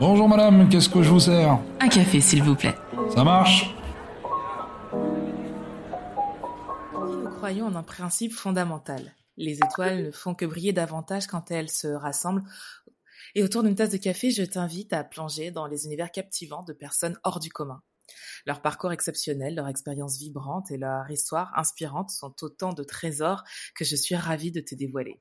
Bonjour madame, qu'est-ce que je vous sers Un café, s'il vous plaît. Ça marche Nous croyons en un principe fondamental. Les étoiles ne font que briller davantage quand elles se rassemblent. Et autour d'une tasse de café, je t'invite à plonger dans les univers captivants de personnes hors du commun. Leur parcours exceptionnel, leur expérience vibrante et leur histoire inspirante sont autant de trésors que je suis ravie de te dévoiler.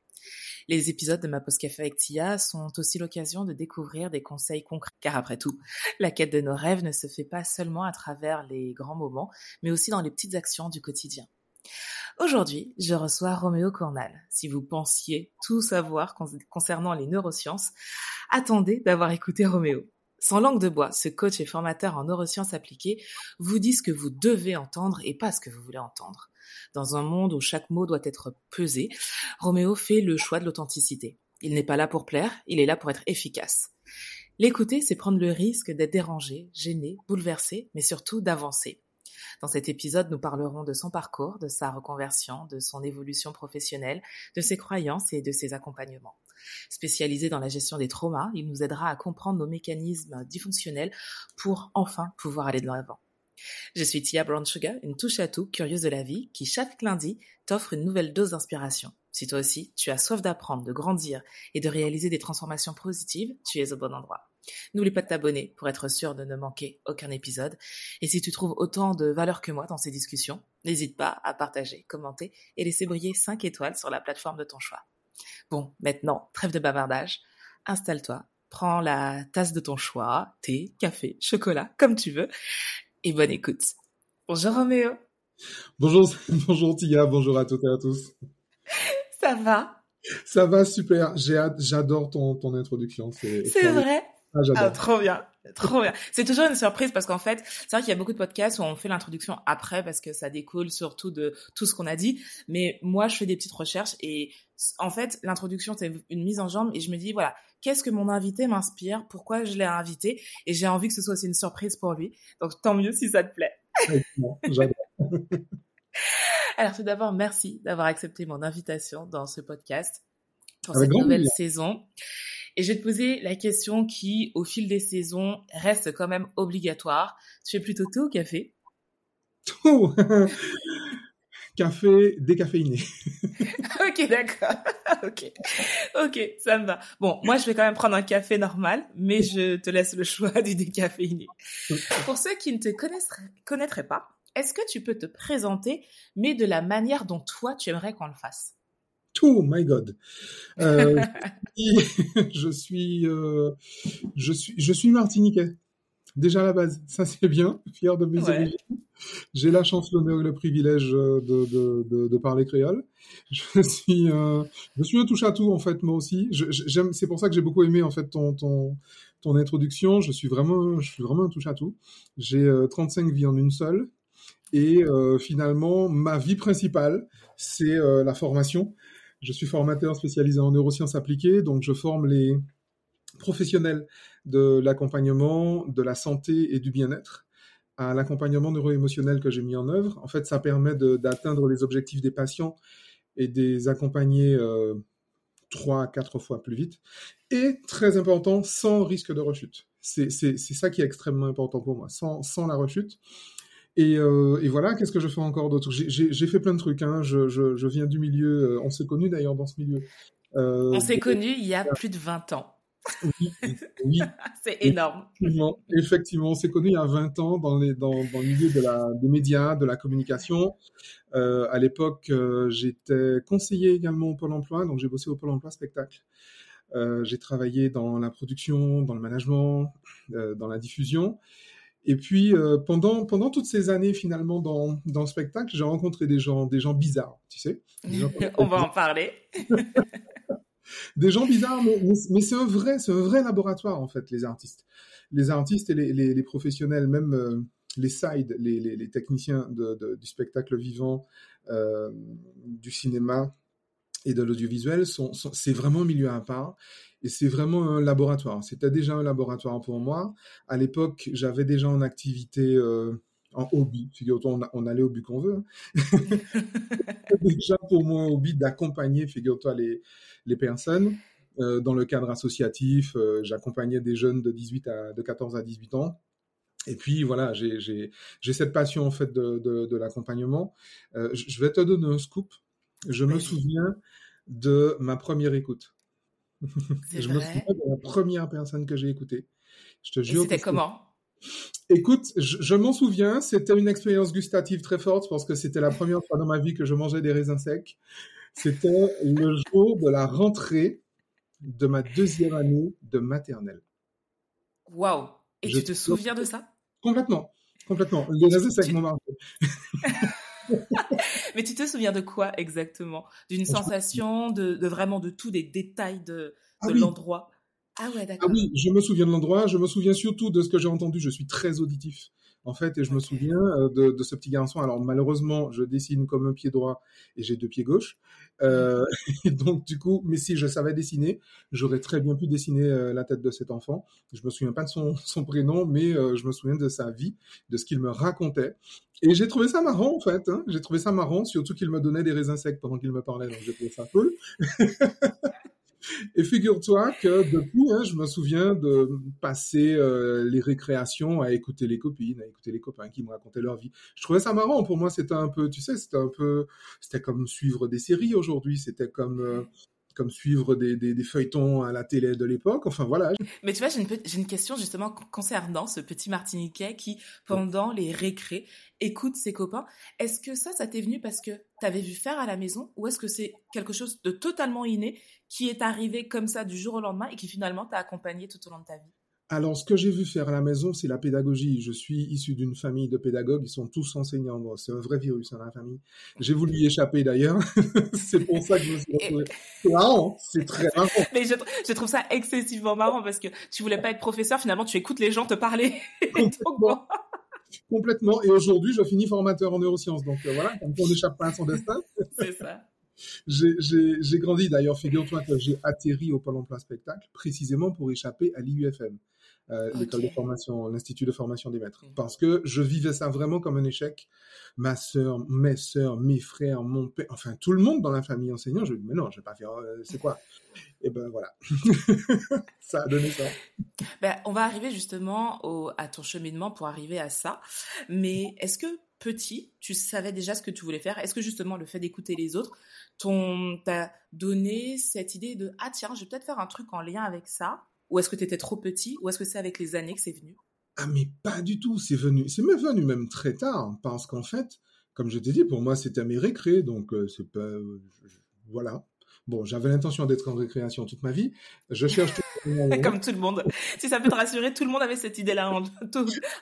Les épisodes de ma pause café avec Tia sont aussi l'occasion de découvrir des conseils concrets. Car après tout, la quête de nos rêves ne se fait pas seulement à travers les grands moments, mais aussi dans les petites actions du quotidien. Aujourd'hui, je reçois Roméo Cornal. Si vous pensiez tout savoir concernant les neurosciences, attendez d'avoir écouté Roméo. Sans langue de bois, ce coach et formateur en neurosciences appliquées vous dit ce que vous devez entendre et pas ce que vous voulez entendre. Dans un monde où chaque mot doit être pesé, Roméo fait le choix de l'authenticité. Il n'est pas là pour plaire, il est là pour être efficace. L'écouter, c'est prendre le risque d'être dérangé, gêné, bouleversé, mais surtout d'avancer. Dans cet épisode, nous parlerons de son parcours, de sa reconversion, de son évolution professionnelle, de ses croyances et de ses accompagnements. Spécialisé dans la gestion des traumas, il nous aidera à comprendre nos mécanismes dysfonctionnels pour enfin pouvoir aller de l'avant. Je suis Tia Brown Sugar, une touche à tout, curieuse de la vie, qui chaque lundi t'offre une nouvelle dose d'inspiration. Si toi aussi, tu as soif d'apprendre, de grandir et de réaliser des transformations positives, tu es au bon endroit. N'oublie pas de t'abonner pour être sûr de ne manquer aucun épisode. Et si tu trouves autant de valeur que moi dans ces discussions, n'hésite pas à partager, commenter et laisser briller 5 étoiles sur la plateforme de ton choix. Bon, maintenant, trêve de bavardage, installe-toi, prends la tasse de ton choix, thé, café, chocolat, comme tu veux, et bonne écoute. Bonjour Roméo. Bonjour, bonjour Tia, bonjour à toutes et à tous. Ça va? Ça va super, j'adore ton, ton introduction. C'est vrai? Ah, ah, trop bien, trop bien. C'est toujours une surprise parce qu'en fait, c'est vrai qu'il y a beaucoup de podcasts où on fait l'introduction après parce que ça découle surtout de tout ce qu'on a dit. Mais moi, je fais des petites recherches et en fait, l'introduction c'est une mise en jambe et je me dis voilà, qu'est-ce que mon invité m'inspire, pourquoi je l'ai invité? Et j'ai envie que ce soit aussi une surprise pour lui. Donc tant mieux si ça te plaît. J'adore. Alors tout d'abord, merci d'avoir accepté mon invitation dans ce podcast pour cette nouvelle saison. Et je vais te poser la question qui, au fil des saisons, reste quand même obligatoire. Tu fais plutôt thé ou café? Tout Café décaféiné. ok, d'accord. ok. Ok, ça me va. Bon, moi, je vais quand même prendre un café normal, mais je te laisse le choix du décaféiné. Pour ceux qui ne te connaîtraient pas, est-ce que tu peux te présenter, mais de la manière dont toi, tu aimerais qu'on le fasse? Oh my God. Euh, je suis, euh, je suis, je suis martiniquais. Déjà à la base, ça c'est bien, fier de mes origines. J'ai la chance, l'honneur et le privilège euh, de, de, de, de parler créole. Je suis, euh, je suis un touche à tout en fait moi aussi. J'aime, c'est pour ça que j'ai beaucoup aimé en fait ton, ton, ton introduction. Je suis vraiment, je suis vraiment un touche à tout. J'ai 35 vies en une seule. Et finalement, ma vie principale, c'est la formation. Je suis formateur spécialisé en neurosciences appliquées, donc je forme les professionnels de l'accompagnement, de la santé et du bien-être à l'accompagnement neuro-émotionnel que j'ai mis en œuvre. En fait, ça permet d'atteindre les objectifs des patients et des accompagner euh, trois à quatre fois plus vite. Et très important, sans risque de rechute. C'est ça qui est extrêmement important pour moi, sans la rechute. Euh, et, voilà, qu'est-ce que je fais encore d'autre? J'ai fait plein de trucs. Hein. Je, viens du milieu. Euh, on s'est connus d'ailleurs dans ce milieu. Euh, on s'est connus il y a plus de 20 ans. Oui, oui. c'est énorme. Effectivement, on s'est connus il y a 20 ans dans, les, dans, dans le milieu de la, des médias, de la communication. à l'époque, j'étais conseiller également au Pôle emploi, donc j'ai bossé au Pôle emploi spectacle. j'ai travaillé dans la production, dans le management, dans la diffusion. Et puis euh, pendant pendant toutes ces années finalement dans dans le spectacle, j'ai rencontré des gens des gens bizarres, tu sais. On va en parler. des gens bizarres, mais, mais, c'est un vrai c'est un vrai laboratoire en fait les artistes, les artistes et les les, les professionnels même. Euh, les sides, les, les, les techniciens de, de, du spectacle vivant, euh, du cinéma et de l'audiovisuel, sont, sont c'est vraiment un milieu à part. Et c'est vraiment un laboratoire. C'était déjà un laboratoire pour moi. À l'époque, j'avais déjà en activité euh, en hobby. Figure-toi, on, allait au but qu'on veut. Hein. déjà pour moi un hobby d'accompagner, figure-toi, les, les personnes. dans le cadre associatif. J'accompagnais des jeunes de 18 à de 14 à 18 ans. Et puis voilà, j'ai cette passion en fait de, de, l'accompagnement. je vais te donner un scoop. Je me souviens de ma première écoute. je me souviens de la première personne que j'ai écoutée. Je te jure. C'était comment? Écoute, je, m'en souviens, c'était une expérience gustative très forte parce que c'était la première fois dans ma vie que je mangeais des raisins secs. C'était le jour de la rentrée de ma deuxième année de maternelle. Waouh Et tu te souviens de ça? Complètement, complètement. Les raisins secs m'ont marqué. Mais tu te souviens de quoi exactement? D'une sensation, de, vraiment de tous les détails de, ah l'endroit? Ah ouais, d'accord. Ah oui, je me souviens de l'endroit, je me souviens surtout de ce que j'ai entendu, je suis très auditif. En fait, et je me souviens euh, de, ce petit garçon. Alors malheureusement, je dessine comme un pied droit et j'ai deux pieds gauches. Euh, donc du coup, mais si je savais dessiner, j'aurais très bien pu dessiner euh, la tête de cet enfant. Je me souviens pas de son, son prénom, mais je me souviens de sa vie, de ce qu'il me racontait. Et j'ai trouvé ça marrant en fait. Hein. J'ai trouvé ça marrant, surtout qu'il me donnait des raisins secs pendant qu'il me parlait. Donc j'ai trouvé ça cool. Et figure-toi que depuis, hein, je me souviens de passer euh, les récréations à écouter les copines, à écouter les copains qui me racontaient leur vie. Je trouvais ça marrant. Pour moi, c'était un peu, tu sais, c'était un peu, c'était comme suivre des séries aujourd'hui. C'était comme euh, comme suivre des, feuilletons à la télé de l'époque. Enfin voilà. Mais tu vois, j'ai une, j'ai une question justement concernant ce petit Martiniquais qui, pendant les récrés, écoute ses copains. Est-ce que ça, ça t'est venu parce que t'avais vu faire à la maison ou est-ce que c'est quelque chose de totalement inné qui est arrivé comme ça du jour au lendemain et qui finalement t'a accompagné tout au long de ta vie? Alors, ce que j'ai vu faire à la maison, c'est la pédagogie. Je suis issu d'une famille de pédagogues, ils sont tous enseignants. c'est un vrai virus dans la famille. J'ai voulu y échapper d'ailleurs. c'est pour ça que je me suis retrouvé. C'est marrant, c'est très marrant. Mais je, trouve ça excessivement marrant parce que tu voulais pas être professeur, finalement tu écoutes les gens te parler. Complètement. Complètement. Et aujourd'hui, je finis formateur en neurosciences. Donc euh, voilà, comme on n'échappe pas à son destin. c'est ça. J'ai grandi, d'ailleurs, figure-toi que j'ai atterri au Pôle emploi spectacle précisément pour échapper à l'IUFM. Euh, l'école de formation, l'institut de formation des maîtres, parce que je vivais ça vraiment comme un échec. Ma sœur, mes sœurs, mes frères, mon père, enfin tout le monde dans la famille enseignant, je dis mais non, je vais pas faire, euh, c'est quoi? Et ben voilà, ça a donné ça. Ben, on va arriver justement au, à ton cheminement pour arriver à ça, mais est-ce que petit, tu savais déjà ce que tu voulais faire? Est-ce que justement le fait d'écouter les autres t'a donné cette idée de ah tiens, je vais peut-être faire un truc en lien avec ça ou est-ce que tu étais trop petit? Ou est-ce que c'est avec les années que c'est venu? Ah mais pas du tout, c'est venu, c'est même venu même très tard, parce qu'en fait, comme je t'ai dit, pour moi c'était mes récré, donc euh, c'est pas, euh, voilà. Bon, j'avais l'intention d'être en récréation toute ma vie. Je cherche comme tout le monde. Si ça peut te rassurer, tout le monde avait cette idée-là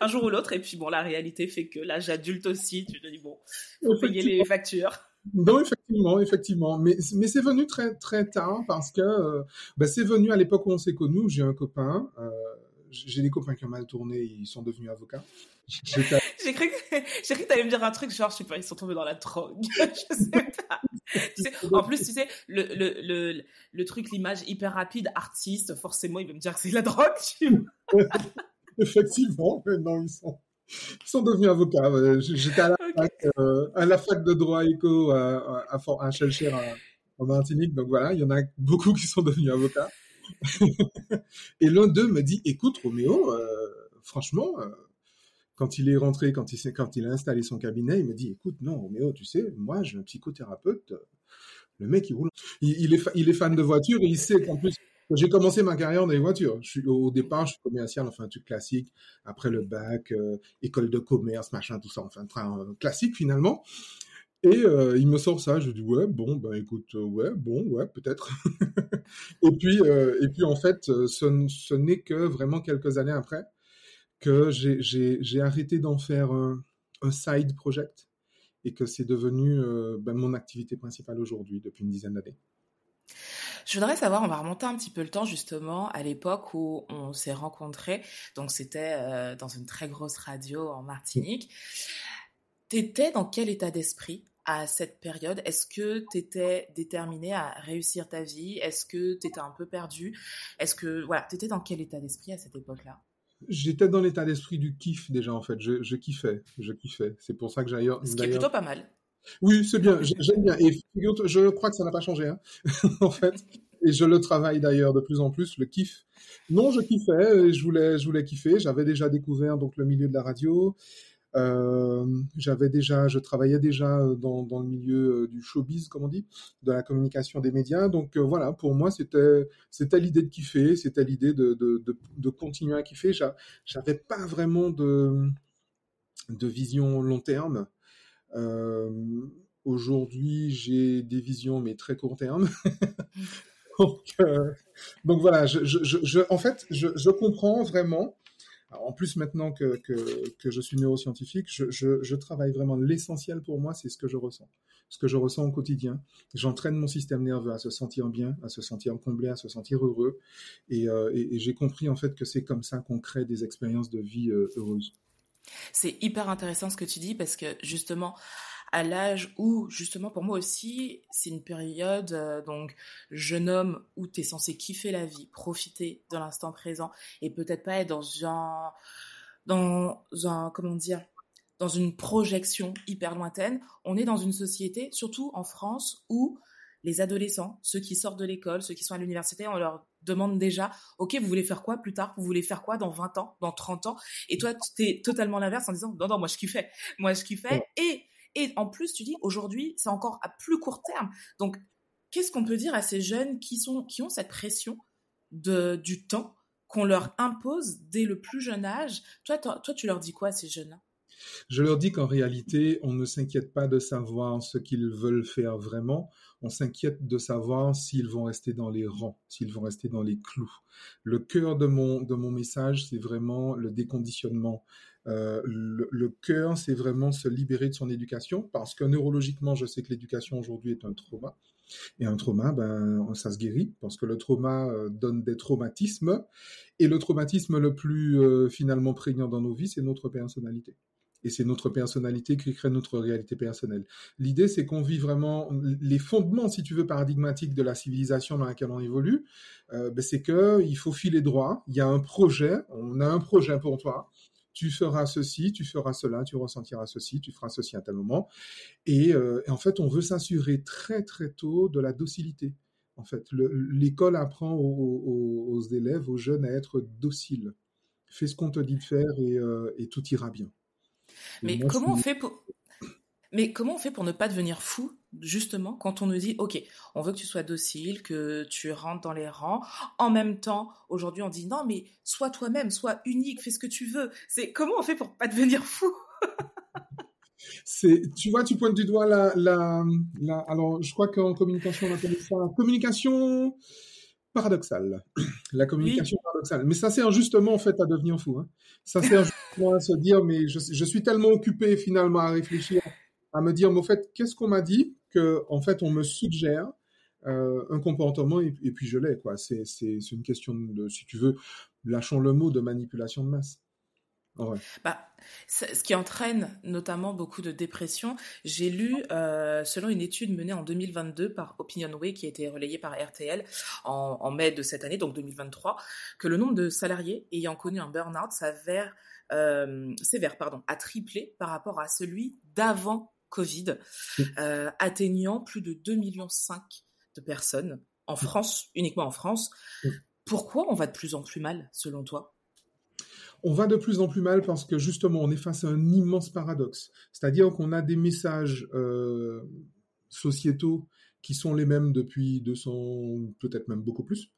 un, jour ou l'autre. Et puis bon, la réalité fait que l'âge adulte aussi, tu te dis bon, faut payer les factures. Non, effectivement, effectivement. Mais, mais c'est venu très, très tard parce que euh, ben, c'est venu à l'époque où on s'est connus. J'ai un copain. Euh, j'ai des copains qui ont mal tourné, ils sont devenus avocats. J'ai cru que, j'ai cru que t'allais me dire un truc genre, je sais pas, ils sont tombés dans la drogue. je sais pas. en plus, tu sais, le, le, le, le truc, l'image hyper rapide, artiste, forcément, il va me dire que c'est la drogue, tu Effectivement, mais non, ils sont, ils sont devenus avocats. J'étais à, la fac, euh, à la fac de droit éco à, à, à Chelcher en Martinique. Donc voilà, il y en a beaucoup qui sont devenus avocats. et l'un d'eux me dit, écoute Roméo, euh, franchement, euh, quand il est rentré, quand il, quand il a installé son cabinet, il me dit, écoute, non Roméo, tu sais, moi j'ai un psychothérapeute. Le mec, il roule. Il, est, il est fan de voitures et il sait qu'en plus, j'ai commencé ma carrière dans les voitures. Au départ, je suis commercial, enfin un truc classique. Après le bac, euh, école de commerce, machin, tout ça, enfin train classique finalement. Et euh, il me sort ça, je dis ouais, bon, ben écoute, euh, ouais, bon, ouais, peut-être. et puis, et puis en fait, ce, n'est que vraiment quelques années après que j'ai arrêté d'en faire un, un, side project et que c'est devenu ben, mon activité principale aujourd'hui depuis une dizaine d'années. Je voudrais savoir, on va remonter un petit peu le temps justement à l'époque où on s'est rencontrés. Donc c'était euh, dans une très grosse radio en Martinique. T'étais dans quel état d'esprit à cette période? Est-ce que t'étais déterminé à réussir ta vie? Est-ce que t'étais un peu perdu? Est-ce que voilà, t'étais dans quel état d'esprit à cette époque-là? J'étais dans l'état d'esprit du kiff déjà en fait. Je, je kiffais, je kiffais. C'est pour ça que j'aille. Ce qui est plutôt pas mal. Oui, c'est bien, j'aime bien. Et je crois que ça n'a pas changé, hein, en fait. et je le travaille d'ailleurs de plus en plus, le kiff. Non, je kiffais, je voulais, je voulais kiffer. J'avais déjà découvert donc le milieu de la radio. Euh, j'avais déjà, je travaillais déjà dans, dans le milieu euh, du showbiz, comme on dit, de la communication des médias. Donc euh, voilà, pour moi, c'était l'idée de kiffer, c'était l'idée de, continuer à kiffer. J'avais pas vraiment de vision long terme. Euh, Aujourd'hui, j'ai des visions, mais très court terme. donc, euh, donc, voilà, je, je, je, en fait, je, je comprends vraiment en plus, maintenant que, que, que, je suis neuroscientifique, je, je, je travaille vraiment. L'essentiel pour moi, c'est ce que je ressens. Ce que je ressens au quotidien. J'entraîne mon système nerveux à se sentir bien, à se sentir comblé, à se sentir heureux. Et, euh, et, et j'ai compris en fait que c'est comme ça qu'on crée des expériences de vie euh, heureuses. C'est hyper intéressant ce que tu dis parce que justement, à l'âge où, justement, pour moi aussi, c'est une période, euh, donc, jeune homme, où tu es censé kiffer la vie, profiter de l'instant présent, et peut-être pas être dans un, dans un, comment dire, dans une projection hyper lointaine. On est dans une société, surtout en France, où les adolescents, ceux qui sortent de l'école, ceux qui sont à l'université, on leur demande déjà, OK, vous voulez faire quoi plus tard? Vous voulez faire quoi dans 20 ans, dans 30 ans? Et toi, tu es totalement l'inverse en disant, non, non, moi je kiffais. Moi je kiffais. Et et en plus, tu dis, aujourd'hui, c'est encore à plus court terme. Donc, qu'est-ce qu'on peut dire à ces jeunes qui, sont, qui ont cette pression de, du temps qu'on leur impose dès le plus jeune âge? Toi, toi, toi, tu leur dis quoi à ces jeunes-là? Je leur dis qu'en réalité, on ne s'inquiète pas de savoir ce qu'ils veulent faire vraiment, on s'inquiète de savoir s'ils vont rester dans les rangs, s'ils vont rester dans les clous. Le cœur de mon, de mon message, c'est vraiment le déconditionnement. Euh, le, cœur, c'est vraiment se libérer de son éducation, parce que neurologiquement, je sais que l'éducation aujourd'hui est un trauma. Et un trauma, ben, ça se guérit, parce que le trauma euh, donne des traumatismes. Et le traumatisme le plus euh, finalement prégnant dans nos vies, c'est notre personnalité et c'est notre personnalité qui crée notre réalité personnelle. L'idée, c'est qu'on vit vraiment les fondements, si tu veux, paradigmatiques de la civilisation dans laquelle on évolue. Euh, ben c'est que il faut filer droit. Il y a un projet. On a un projet pour toi. Tu feras ceci, tu feras cela, tu ressentiras ceci, tu feras ceci à tel moment. Et, euh, en fait, on veut s'assurer très très tôt de la docilité. En fait, l'école apprend aux, élèves, aux jeunes à être dociles. Fais ce qu'on te dit de faire et, euh, et tout ira bien. Mais comment on fait pour mais comment on fait pour ne pas devenir fou, justement, quand on nous dit, OK, on veut que tu sois docile, que tu rentres dans les rangs. En même temps, aujourd'hui, on dit, non, mais sois toi-même, sois unique, fais ce que tu veux. C'est comment on fait pour pas devenir fou? C'est, tu vois, tu pointes du doigt la, la, la alors, je crois qu'en communication, on appelle ça communication paradoxale. La communication oui. paradoxale. Mais ça sert justement, en fait, à devenir fou. Hein. Ça sert justement à se dire, mais je, suis tellement occupé, finalement, à réfléchir, à me dire, mais au fait, qu'est-ce qu'on m'a dit que, en fait, on me suggère euh, un comportement et, puis je l'ai, quoi. C'est une question de, si tu veux, lâchons le mot de manipulation de masse. Ouais. Bah, ce qui entraîne notamment beaucoup de dépression. J'ai lu, euh, selon une étude menée en 2022 par Opinionway, qui a été relayée par RTL en, en, mai de cette année, donc 2023, que le nombre de salariés ayant connu un burn-out s'avère, euh, sévère pardon, a triplé par rapport à celui d'avant Covid, euh, atteignant plus de 2,5 millions de personnes en France, uniquement en France. Pourquoi on va de plus en plus mal, selon toi? On va de plus en plus mal parce que justement, on est face à un immense paradoxe. C'est-à-dire qu'on a des messages euh, sociétaux qui sont les mêmes depuis 200, peut-être même beaucoup plus.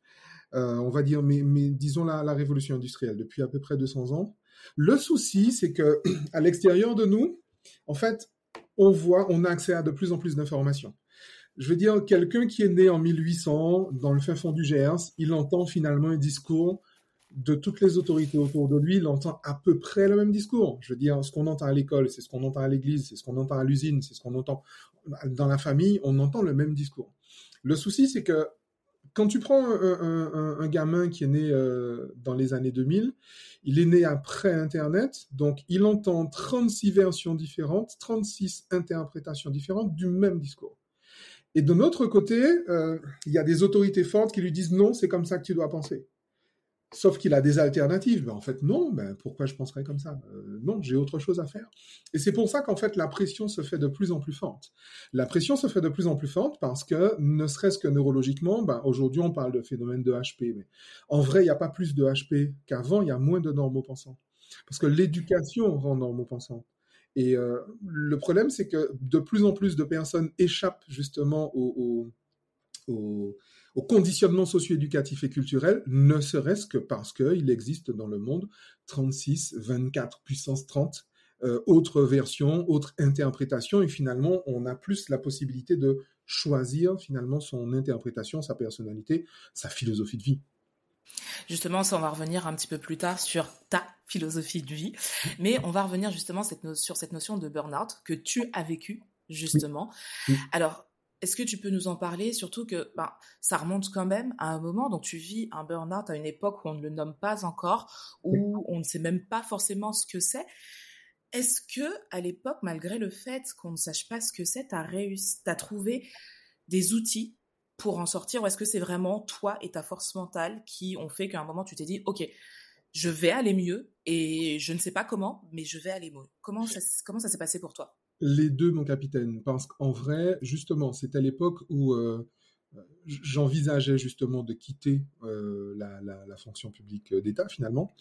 Euh, on va dire, mais, disons la, la, révolution industrielle, depuis à peu près 200 ans. Le souci, c'est que à l'extérieur de nous, en fait, on voit, on a accès à de plus en plus d'informations. Je veux dire, quelqu'un qui est né en 1800, dans le fin fond du Gers, il entend finalement un discours de toutes les autorités autour de lui, il entend à peu près le même discours. Je veux dire, ce qu'on entend à l'école, c'est ce qu'on entend à l'église, c'est ce qu'on entend à l'usine, c'est ce qu'on entend dans la famille, on entend le même discours. Le souci, c'est que quand tu prends un, gamin qui est né euh, dans les années 2000, il est né après Internet, donc il entend 36 versions différentes, 36 interprétations différentes du même discours. Et de notre côté, euh, il y a des autorités fortes qui lui disent non, c'est comme ça que tu dois penser. Sauf qu'il a des alternatives. Ben, en fait, non. Ben, pourquoi je penserais comme ça? Euh, Non, j'ai autre chose à faire. Et c'est pour ça qu'en fait, la pression se fait de plus en plus forte. La pression se fait de plus en plus forte parce que, ne serait-ce que neurologiquement, ben, aujourd'hui, on parle de phénomène de HP. Mais en vrai, il n'y a pas plus de HP qu'avant. Il y a moins de normaux pensants. Parce que l'éducation rend normaux pensants. Et euh, le problème, c'est que de plus en plus de personnes échappent justement au, au, au conditionnement socio-éducatif et culturel, ne serait-ce que parce qu'il existe dans le monde 36, 24, puissance 30 euh, autres versions, autres interprétations, et finalement, on a plus la possibilité de choisir finalement son interprétation, sa personnalité, sa philosophie de vie. Justement, ça, on va revenir un petit peu plus tard sur ta philosophie de vie, mais on va revenir justement cette sur cette notion de burn-out que tu as vécu justement. Alors, est-ce que tu peux nous en parler, surtout que ben, ça remonte quand même à un moment, donc tu vis un burn-out à une époque où on ne le nomme pas encore, où on ne sait même pas forcément ce que c'est. Est-ce que à l'époque, malgré le fait qu'on ne sache pas ce que c'est, tu as trouvé des outils pour en sortir, ou est-ce que c'est vraiment toi et ta force mentale qui ont fait qu'à un moment tu t'es dit, ok, je vais aller mieux et je ne sais pas comment, mais je vais aller mieux. Comment ça, comment ça s'est passé pour toi? Les deux, mon capitaine, parce qu'en vrai, justement, c'était l'époque où euh, j'envisageais justement de quitter euh, la, fonction publique d'État finalement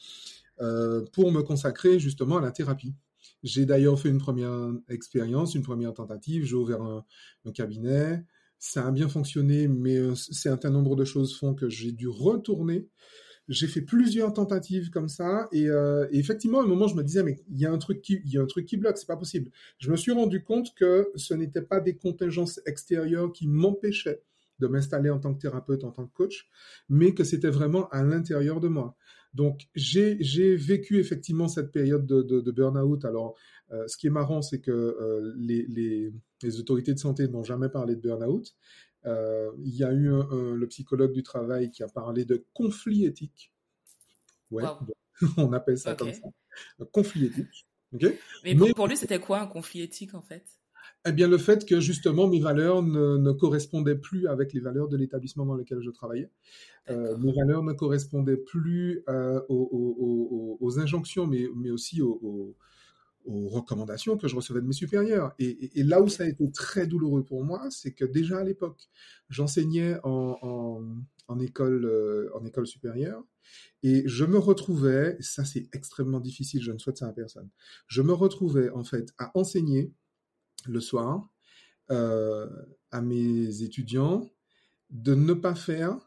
euh, pour me consacrer justement à la thérapie. J'ai d'ailleurs fait une première expérience, une première tentative. J'ai ouvert un, un, cabinet. Ça a bien fonctionné, mais un certain nombre de choses font que j'ai dû retourner j'ai fait plusieurs tentatives comme ça et, euh, effectivement à un moment je me disais mais il y a un truc qui il y a un truc qui bloque c'est pas possible. Je me suis rendu compte que ce n'était pas des contingences extérieures qui m'empêchaient de m'installer en tant que thérapeute en tant que coach mais que c'était vraiment à l'intérieur de moi. Donc j'ai vécu effectivement cette période de, de, de burn-out. Alors euh, ce qui est marrant c'est que euh, les, les les autorités de santé n'ont jamais parlé de burn-out il y a eu le psychologue du travail qui a parlé de conflit éthique. Ouais, on appelle ça comme ça. conflit éthique. Mais, pour, pour lui, c'était quoi un conflit éthique en fait? Eh bien, le fait que justement mes valeurs ne, ne correspondaient plus avec les valeurs de l'établissement dans lequel je travaillais. Euh, mes valeurs ne correspondaient plus euh, aux, aux, aux, injonctions, mais, mais aussi aux, aux recommandations que je recevais de mes supérieurs. Et, là où ça a été très douloureux pour moi, c'est que déjà à l'époque, j'enseignais en, en, en, école, euh, en école supérieure et je me retrouvais, ça c'est extrêmement difficile, je ne souhaite ça à personne, je me retrouvais en fait à enseigner le soir euh, à mes étudiants de ne pas faire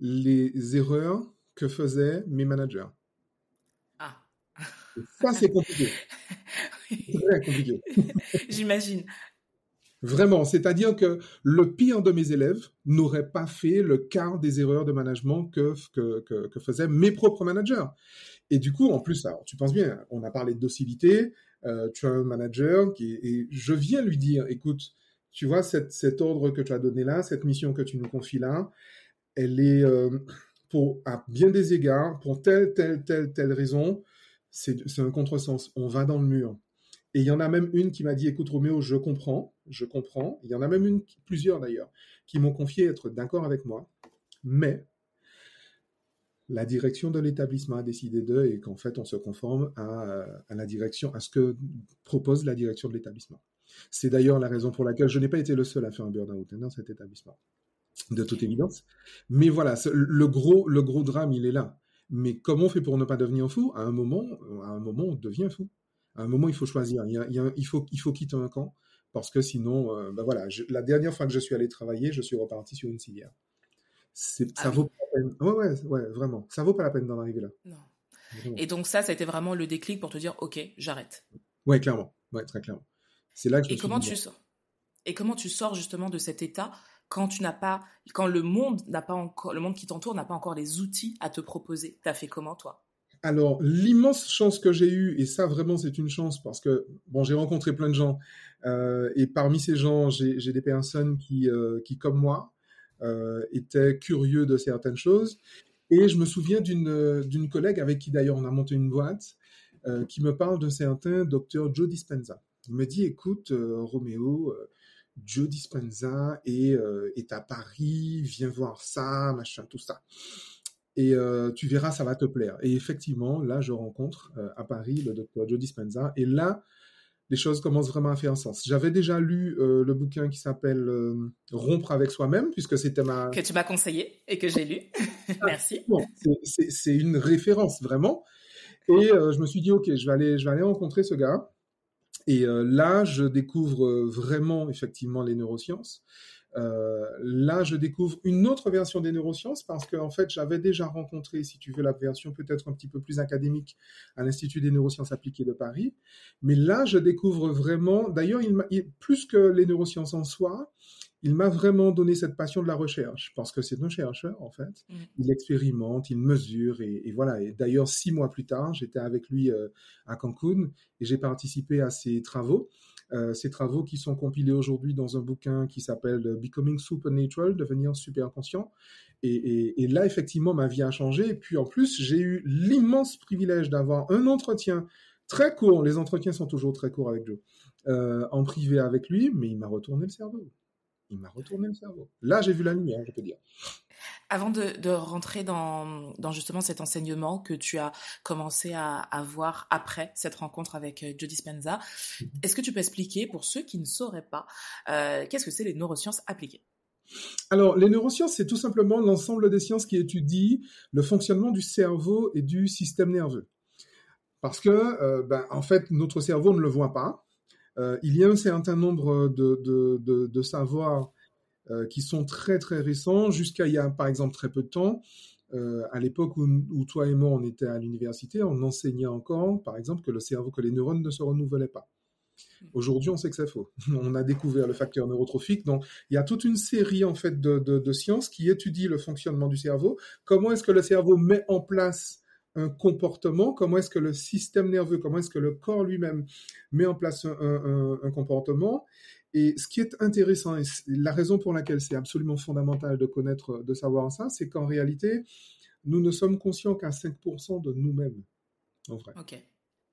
les erreurs que faisaient mes managers. Ça, c'est compliqué. Très compliqué. J'imagine. Vraiment, c'est-à-dire que le pire de mes élèves n'aurait pas fait le quart des erreurs de management que, que, que, que faisaient mes propres managers. Et du coup, en plus, alors, tu penses bien, on a parlé de docilité, euh, tu as un manager qui, et je viens lui dire, écoute, tu vois, cette, cet ordre que tu as donné là, cette mission que tu nous confies là, elle est, euh, pour, à bien des égards, pour telle, telle, telle, telle raison, c'est un contresens. On va dans le mur. Et il y en a même une qui m'a dit, écoute Roméo, je comprends, je comprends. Il y en a même une, plusieurs d'ailleurs, qui m'ont confié être d'accord avec moi, mais la direction de l'établissement a décidé d'eux et qu'en fait on se conforme à, à, la direction, à ce que propose la direction de l'établissement. C'est d'ailleurs la raison pour laquelle je n'ai pas été le seul à faire un burn-out dans cet établissement, de toute évidence. Mais voilà, le gros, le gros drame, il est là. Mais comment on fait pour ne pas devenir fou? À un moment, à un moment, on devient fou à un moment, il faut choisir. Il, y a, il, y a, il, faut, il faut quitter un camp parce que sinon, euh, ben voilà, je, la dernière fois que je suis allé travailler, je suis reparti sur une civière. Ah ça oui. vaut pas la peine. Ouais, ouais, ouais, vraiment. Ça vaut pas la peine d'en arriver là. Non. Vraiment. Et donc ça, ça a été vraiment le déclic pour te dire, ok, j'arrête. Ouais, clairement. Ouais, très clairement. C'est là que je Et comment tu sors? Et comment tu sors justement de cet état quand tu n'as pas, quand le monde n'a pas encore, le monde qui t'entoure n'a pas encore les outils à te proposer. T'as fait comment toi? Alors, l'immense chance que j'ai eue, et ça vraiment c'est une chance parce que, bon, j'ai rencontré plein de gens, euh, et parmi ces gens, j'ai des personnes qui, euh, qui comme moi, euh, étaient curieux de certaines choses. Et je me souviens d'une collègue avec qui d'ailleurs on a monté une boîte, qui me parle d'un certain docteur Joe Dispenza. Il me dit, écoute, Roméo, Joe Dispenza est, est à Paris, viens voir ça, machin, tout ça. et euh, tu verras, ça va te plaire. Et effectivement, là, je rencontre euh, à Paris le docteur Joe Dispenza, et là, les choses commencent vraiment à faire sens. J'avais déjà lu euh, le bouquin qui s'appelle Rompre avec soi-même, puisque c'était ma... Que tu m'as conseillé et que j'ai lu. Merci. Bon, c'est une référence, vraiment. Et je me suis dit, OK, je vais aller, je vais aller rencontrer ce gars. Et là, je découvre vraiment, effectivement, les neurosciences. Euh, là, je découvre une autre version des neurosciences parce que en fait, j'avais déjà rencontré, si tu veux, la version peut-être un petit peu plus académique à l'Institut des neurosciences appliquées de Paris. Mais là, je découvre vraiment, d'ailleurs, il, plus que les neurosciences en soi, il m'a vraiment donné cette passion de la recherche, parce que c'est un chercheur, en fait. Mm. Il expérimente, il mesure, et, voilà. Et d'ailleurs, six mois plus tard, j'étais avec lui euh, à Cancun, et j'ai participé à ses travaux. Euh, ces travaux qui sont compilés aujourd'hui dans un bouquin qui s'appelle Becoming Supernatural, devenir super conscient. Et, là, effectivement, ma vie a changé. Et puis en plus, j'ai eu l'immense privilège d'avoir un entretien très court. Les entretiens sont toujours très courts avec Joe. Euh, en privé avec lui, mais il m'a retourné le cerveau. Il m'a retourné le cerveau. Là, j'ai vu la lumière, je peux dire. Avant de, rentrer dans, justement cet enseignement que tu as commencé à avoir après cette rencontre avec euh, Joe Dispenza, mhm. est-ce que tu peux expliquer pour ceux qui ne sauraient pas euh, qu'est-ce que c'est les neurosciences appliquées? Alors, les neurosciences, c'est tout simplement l'ensemble des sciences qui étudient le fonctionnement du cerveau et du système nerveux. Parce que, euh, ben, en fait, notre cerveau ne le voit pas. Il y a un certain nombre de, de, de savoirs euh, qui sont très très récents, jusqu'à il y a par exemple très peu de temps. Euh, à l'époque où, toi et moi on était à l'université, on enseignait encore, par exemple, que le cerveau, que les neurones ne se renouvelaient pas. Aujourd'hui, on sait que c'est faux. On a découvert le facteur neurotrophique. Donc, il y a toute une série en fait de, de, de sciences qui étudient le fonctionnement du cerveau. Comment est-ce que le cerveau met en place un comportement Comment est-ce que le système nerveux, comment est-ce que le corps lui-même met en place un, un, un comportement. Et ce qui est intéressant, et la raison pour laquelle c'est absolument fondamental de connaître, de savoir ça, c'est qu'en réalité, nous ne sommes conscients qu'à 5% de nous-mêmes, en vrai.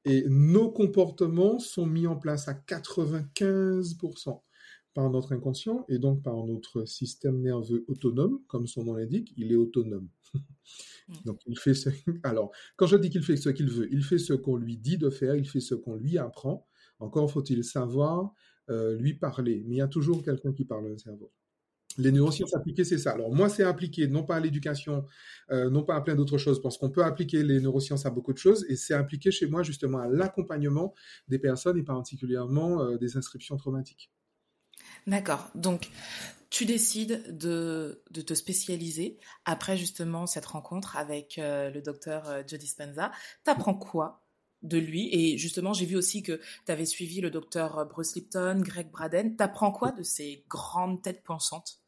Et nos comportements sont mis en place à 95% par notre inconscient et donc par notre système nerveux autonome, comme son nom l'indique, il est autonome. Mm. donc il fait ce... Alors, quand je dis qu'il fait ce qu'il veut, il fait ce qu'on lui dit de faire, il fait ce qu'on lui apprend. Encore faut-il savoir euh, lui parler. Mais il y a toujours quelqu'un qui parle au cerveau. Les neurosciences appliquées, c'est ça. Alors moi, c'est appliqué non pas à l'éducation, euh, non pas à plein d'autres choses, parce qu'on peut appliquer les neurosciences à beaucoup de choses, et c'est appliqué chez moi justement à l'accompagnement des personnes et particulièrement euh, des inscriptions traumatiques. D'accord. Donc, tu décides de, te spécialiser après justement cette rencontre avec le docteur Joe Dispenza. T'apprends quoi de lui? Et justement, j'ai vu aussi que tu avais suivi le docteur Bruce Lipton, Greg Braden. T'apprends quoi de ces grandes têtes pensantes?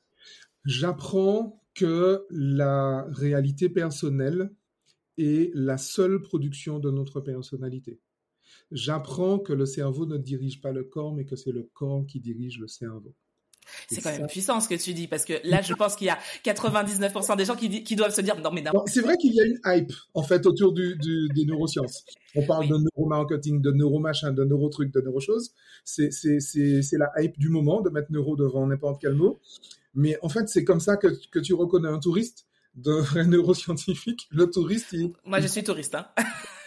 J'apprends que la réalité personnelle est la seule production de notre personnalité. J'apprends que le cerveau ne dirige pas le corps, mais que c'est le corps qui dirige le cerveau. C'est quand même puissant ce que tu dis, parce que là, je pense qu'il y a 99% des gens qui, qui doivent se dire non mais non. C'est vrai qu'il y a une hype en fait autour du, du des neurosciences. On parle de neuromarketing, de neuromachin, de neurotruc, de neurochoz. C'est la hype du moment de mettre neuro devant n'importe quel mot. Mais en fait, c'est comme ça que que tu reconnais un touriste d'un neuroscientifique. Le touriste, il... Moi, je suis touriste. Hein.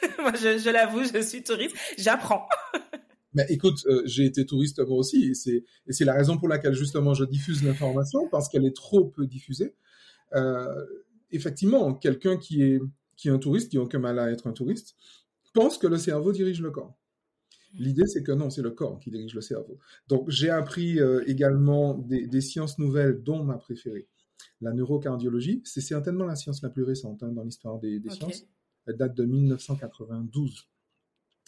Moi, je, je l'avoue, je suis touriste. J'apprends. Mais écoute, euh, j'ai été touriste moi aussi, et c'est et c'est la raison pour laquelle justement je diffuse l'information parce qu'elle est trop peu diffusée. Euh, effectivement, quelqu'un qui est qui est un touriste, qui a aucun mal à être un touriste, pense que le cerveau dirige le corps. Mmh. L'idée, c'est que non, c'est le corps qui dirige le cerveau. Donc, j'ai appris euh, également des, des, sciences nouvelles, dont ma préférée, la neurocardiologie. C'est certainement la science la plus récente hein, dans l'histoire des, des sciences. Elle date de 1992.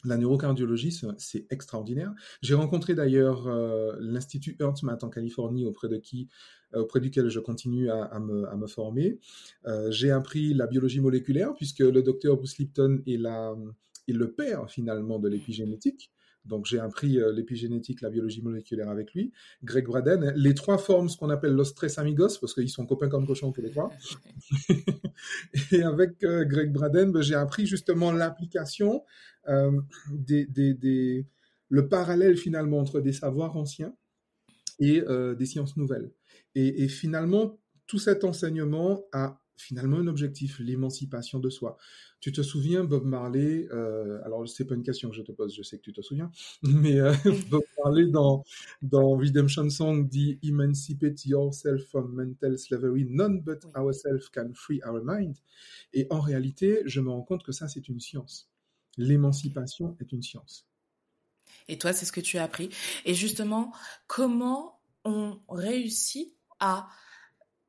La neurocardiologie, c'est extraordinaire. J'ai rencontré d'ailleurs euh, l'Institut HeartMath en Californie, auprès de qui, euh, auprès duquel je continue à, me, former. Euh, j'ai appris la biologie moléculaire, puisque le docteur Bruce Lipton est, la, est le père finalement de l'épigénétique. Donc j'ai appris euh, l'épigénétique, la biologie moléculaire avec lui. Greg Braden, les trois forment ce qu'on appelle los tres amigos, parce qu'ils sont copains comme cochons tous les trois. et avec euh, Greg Braden, ben, j'ai appris justement l'application euh, des, des, des, le parallèle finalement entre des savoirs anciens et des sciences nouvelles. Et, et finalement, tout cet enseignement a finalement un objectif, l'émancipation de soi. Tu te souviens, Bob Marley, euh, alors c'est pas une question que je te pose, je sais que tu te souviens, mais euh, Bob Marley dans, dans Redemption Song dit Emancipate yourself from mental slavery, none but ourselves can free our mind. Et en réalité, je me rends compte que ça, c'est une science. L'émancipation est une science. Et toi, c'est ce que tu as appris. Et justement, comment on réussit à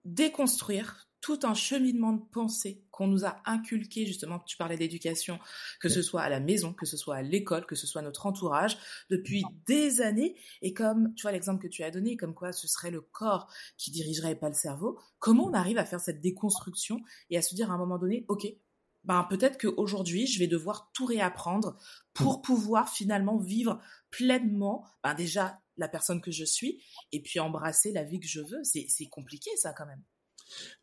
déconstruire tout un cheminement de pensée qu'on nous a inculqué, justement, tu parlais d'éducation, que ce soit à la maison, que ce soit à l'école, que ce soit notre entourage, depuis des années. Et comme, tu vois, l'exemple que tu as donné, comme quoi ce serait le corps qui dirigerait et pas le cerveau, comment on arrive à faire cette déconstruction et à se dire à un moment donné, OK, ben peut-être qu'aujourd'hui, je vais devoir tout réapprendre pour pouvoir finalement vivre pleinement, ben déjà la personne que je suis, et puis embrasser la vie que je veux. C'est compliqué ça quand même.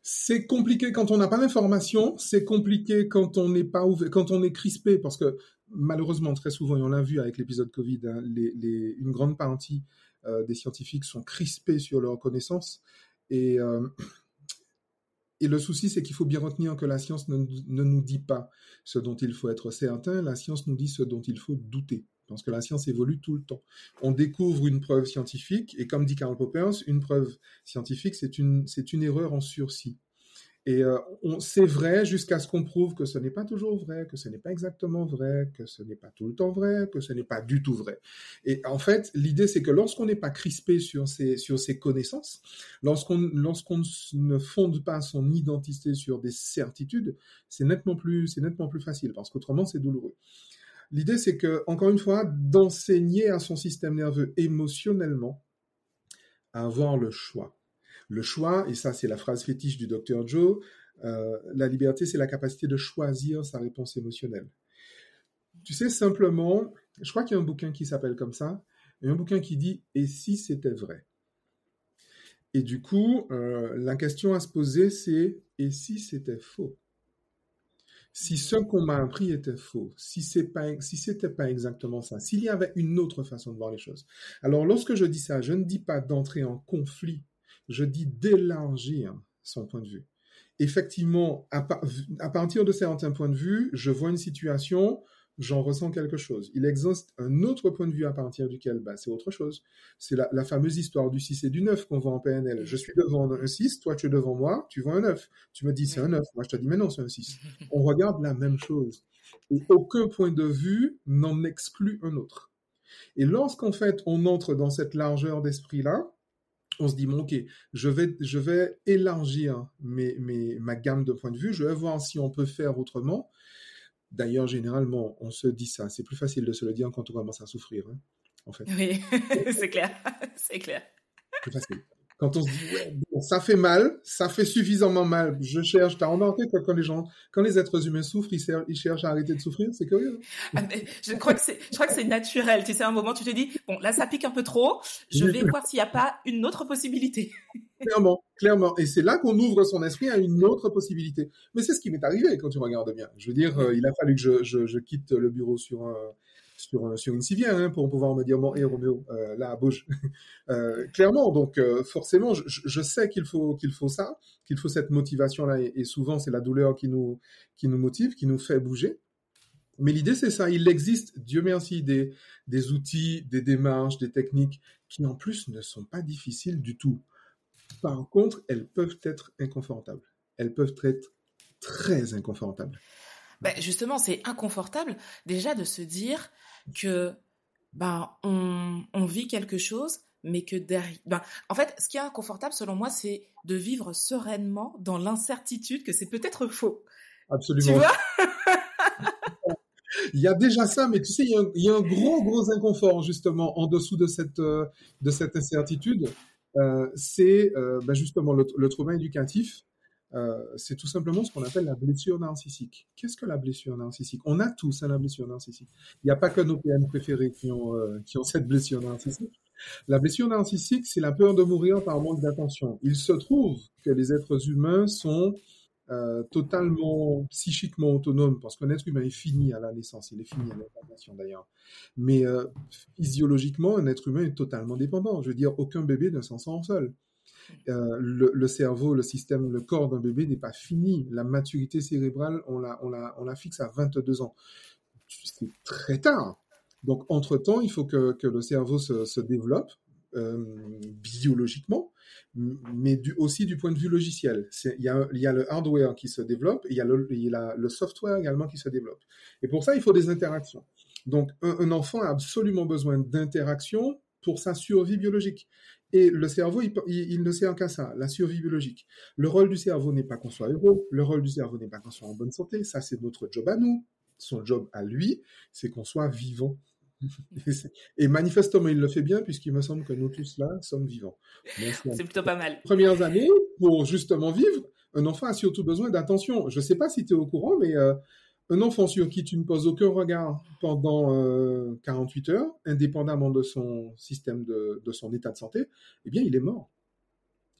C'est compliqué quand on n'a pas d'information, c'est compliqué quand on n'est pas ouvert, quand on est crispé, parce que malheureusement très souvent, et on l'a vu avec l'épisode Covid, hein, une grande partie euh, des scientifiques sont crispés sur leurs connaissances, et euh, et le souci, c'est qu'il faut bien retenir que la science ne, nous dit pas ce dont il faut être certain, la science nous dit ce dont il faut douter parce que la science évolue tout le temps. On découvre une preuve scientifique, et comme dit Karl Poppers, une preuve scientifique, c'est une, erreur en sursis. Et euh, c'est vrai jusqu'à ce qu'on prouve que ce n'est pas toujours vrai, que ce n'est pas exactement vrai, que ce n'est pas tout le temps vrai, que ce n'est pas du tout vrai. Et en fait, l'idée c'est que lorsqu'on n'est pas crispé sur ses connaissances, lorsqu'on ne fonde pas son identité sur des certitudes, c'est nettement plus facile parce qu'autrement c'est douloureux. L'idée, c'est que, encore une fois, d'enseigner à son système nerveux émotionnellement à avoir le choix. Le choix, et ça c'est la phrase fétiche du docteur Joe, euh, la liberté, c'est la capacité de choisir sa réponse émotionnelle. Tu sais, simplement, je crois qu'il y a un bouquin qui s'appelle comme ça, un bouquin qui dit Et si c'était vrai? Et du coup, euh, la question à se poser, c'est Et si c'était faux? Si ce qu'on m'a appris était faux, si c'est pas, si c'était pas exactement ça, s'il y avait une autre façon de voir les choses. Alors, lorsque je dis ça, je ne dis pas d'entrer en conflit, je dis d'élargir son point de vue. Effectivement, à, à partir de certains points de vue, je vois une situation, j'en ressens quelque chose. Il existe un autre point de vue à partir duquel, bah, c'est autre chose. C'est la, la, fameuse histoire du 6 et du 9 qu'on voit en PNL. Je suis devant un 6, toi tu es devant moi, tu vois un 9. Tu me dis c'est un 9, moi je te dis mais non, c'est un 6. On regarde la même chose. Et aucun point de vue n'en exclut un autre. Et lorsqu'en fait on entre dans cette largeur d'esprit-là, on se dit bon ok, je vais je vais élargir mes, mes, ma gamme de points de vue, je vais voir si on peut faire autrement. D'ailleurs, généralement, on se dit ça. C'est plus facile de se le dire quand on commence à souffrir, hein, en fait. Oui, c'est clair, c'est clair. C'est facile. Quand on se dit, ouais, bon, ça fait mal, ça fait suffisamment mal, je cherche, t'as remarqué que quand les gens, quand les êtres humains souffrent, ils, ils cherchent à arrêter de souffrir, c'est curieux. Ah, je crois que c'est, je crois que c'est naturel. Tu sais, à un moment, tu te dis, bon, là, ça pique un peu trop, je vais voir s'il n'y a pas une autre possibilité. Clairement, clairement. Et c'est là qu'on ouvre son esprit à une autre possibilité. Mais c'est ce qui m'est arrivé quand tu regardes bien. Je veux dire, euh, il a fallu que je, je, je, quitte le bureau sur un, sur, sur une civière hein, pour pouvoir me dire bon, hé Roméo, euh, là bouge. euh, clairement, donc euh, forcément, je, sais qu'il faut qu'il faut ça, qu'il faut cette motivation là, et, et souvent c'est la douleur qui nous qui nous motive, qui nous fait bouger. Mais l'idée c'est ça, il existe, Dieu merci, des des outils, des démarches, des techniques qui en plus ne sont pas difficiles du tout. Par contre, elles peuvent être inconfortables. Elles peuvent être très inconfortables. Ben justement, c'est inconfortable déjà de se dire que ben on, on vit quelque chose, mais que derrière, ben, en fait, ce qui est inconfortable selon moi, c'est de vivre sereinement dans l'incertitude que c'est peut-être faux. Absolument. Tu vois? Il y a déjà ça, mais tu sais, il y a un, il y a un gros, gros inconfort justement en dessous de cette euh, de cette incertitude. Euh, c'est euh, ben justement le, le trauma éducatif. Euh, c'est tout simplement ce qu'on appelle la blessure narcissique. Qu'est-ce que la blessure narcissique? On a tous hein, la blessure narcissique. Il n'y a pas que nos PM préférés qui ont, euh, qui ont cette blessure narcissique. La blessure narcissique, c'est la peur de mourir par manque d'attention. Il se trouve que les êtres humains sont euh, totalement psychiquement autonomes, parce qu'un être humain est fini à la naissance, il est fini à l'incarnation d'ailleurs. Mais physiologiquement, un être humain est totalement dépendant. Je veux dire, aucun bébé ne s'en sort seul. Euh, le, cerveau, le système, le corps d'un bébé n'est pas fini. La maturité cérébrale, on la, fixe à 22 ans. C'est très tard. Donc, entre-temps, il faut que, le cerveau se, développe euh, biologiquement, mais aussi du point de vue logiciel. Il y, a, le hardware qui se développe, il y a le, software également qui se développe. Et pour ça, il faut des interactions. Donc, un enfant a absolument besoin d'interactions pour sa survie biologique. Et le cerveau, il, il, ne sert qu'à ça, la survie biologique. Le rôle du cerveau n'est pas qu'on soit heureux, le rôle du cerveau n'est pas qu'on soit en bonne santé, ça c'est notre job à nous. Son job à lui, c'est qu'on soit vivant. Et manifestement, il le fait bien puisqu'il me semble que nous tous là sommes vivants. C'est plutôt pas mal. Premières années, pour justement vivre, un enfant a surtout besoin d'attention. Je ne sais pas si tu es au courant, mais euh, un enfant sur qui tu ne poses aucun regard pendant euh, 48 heures, indépendamment de son système de, de, son état de santé, eh bien, il est mort.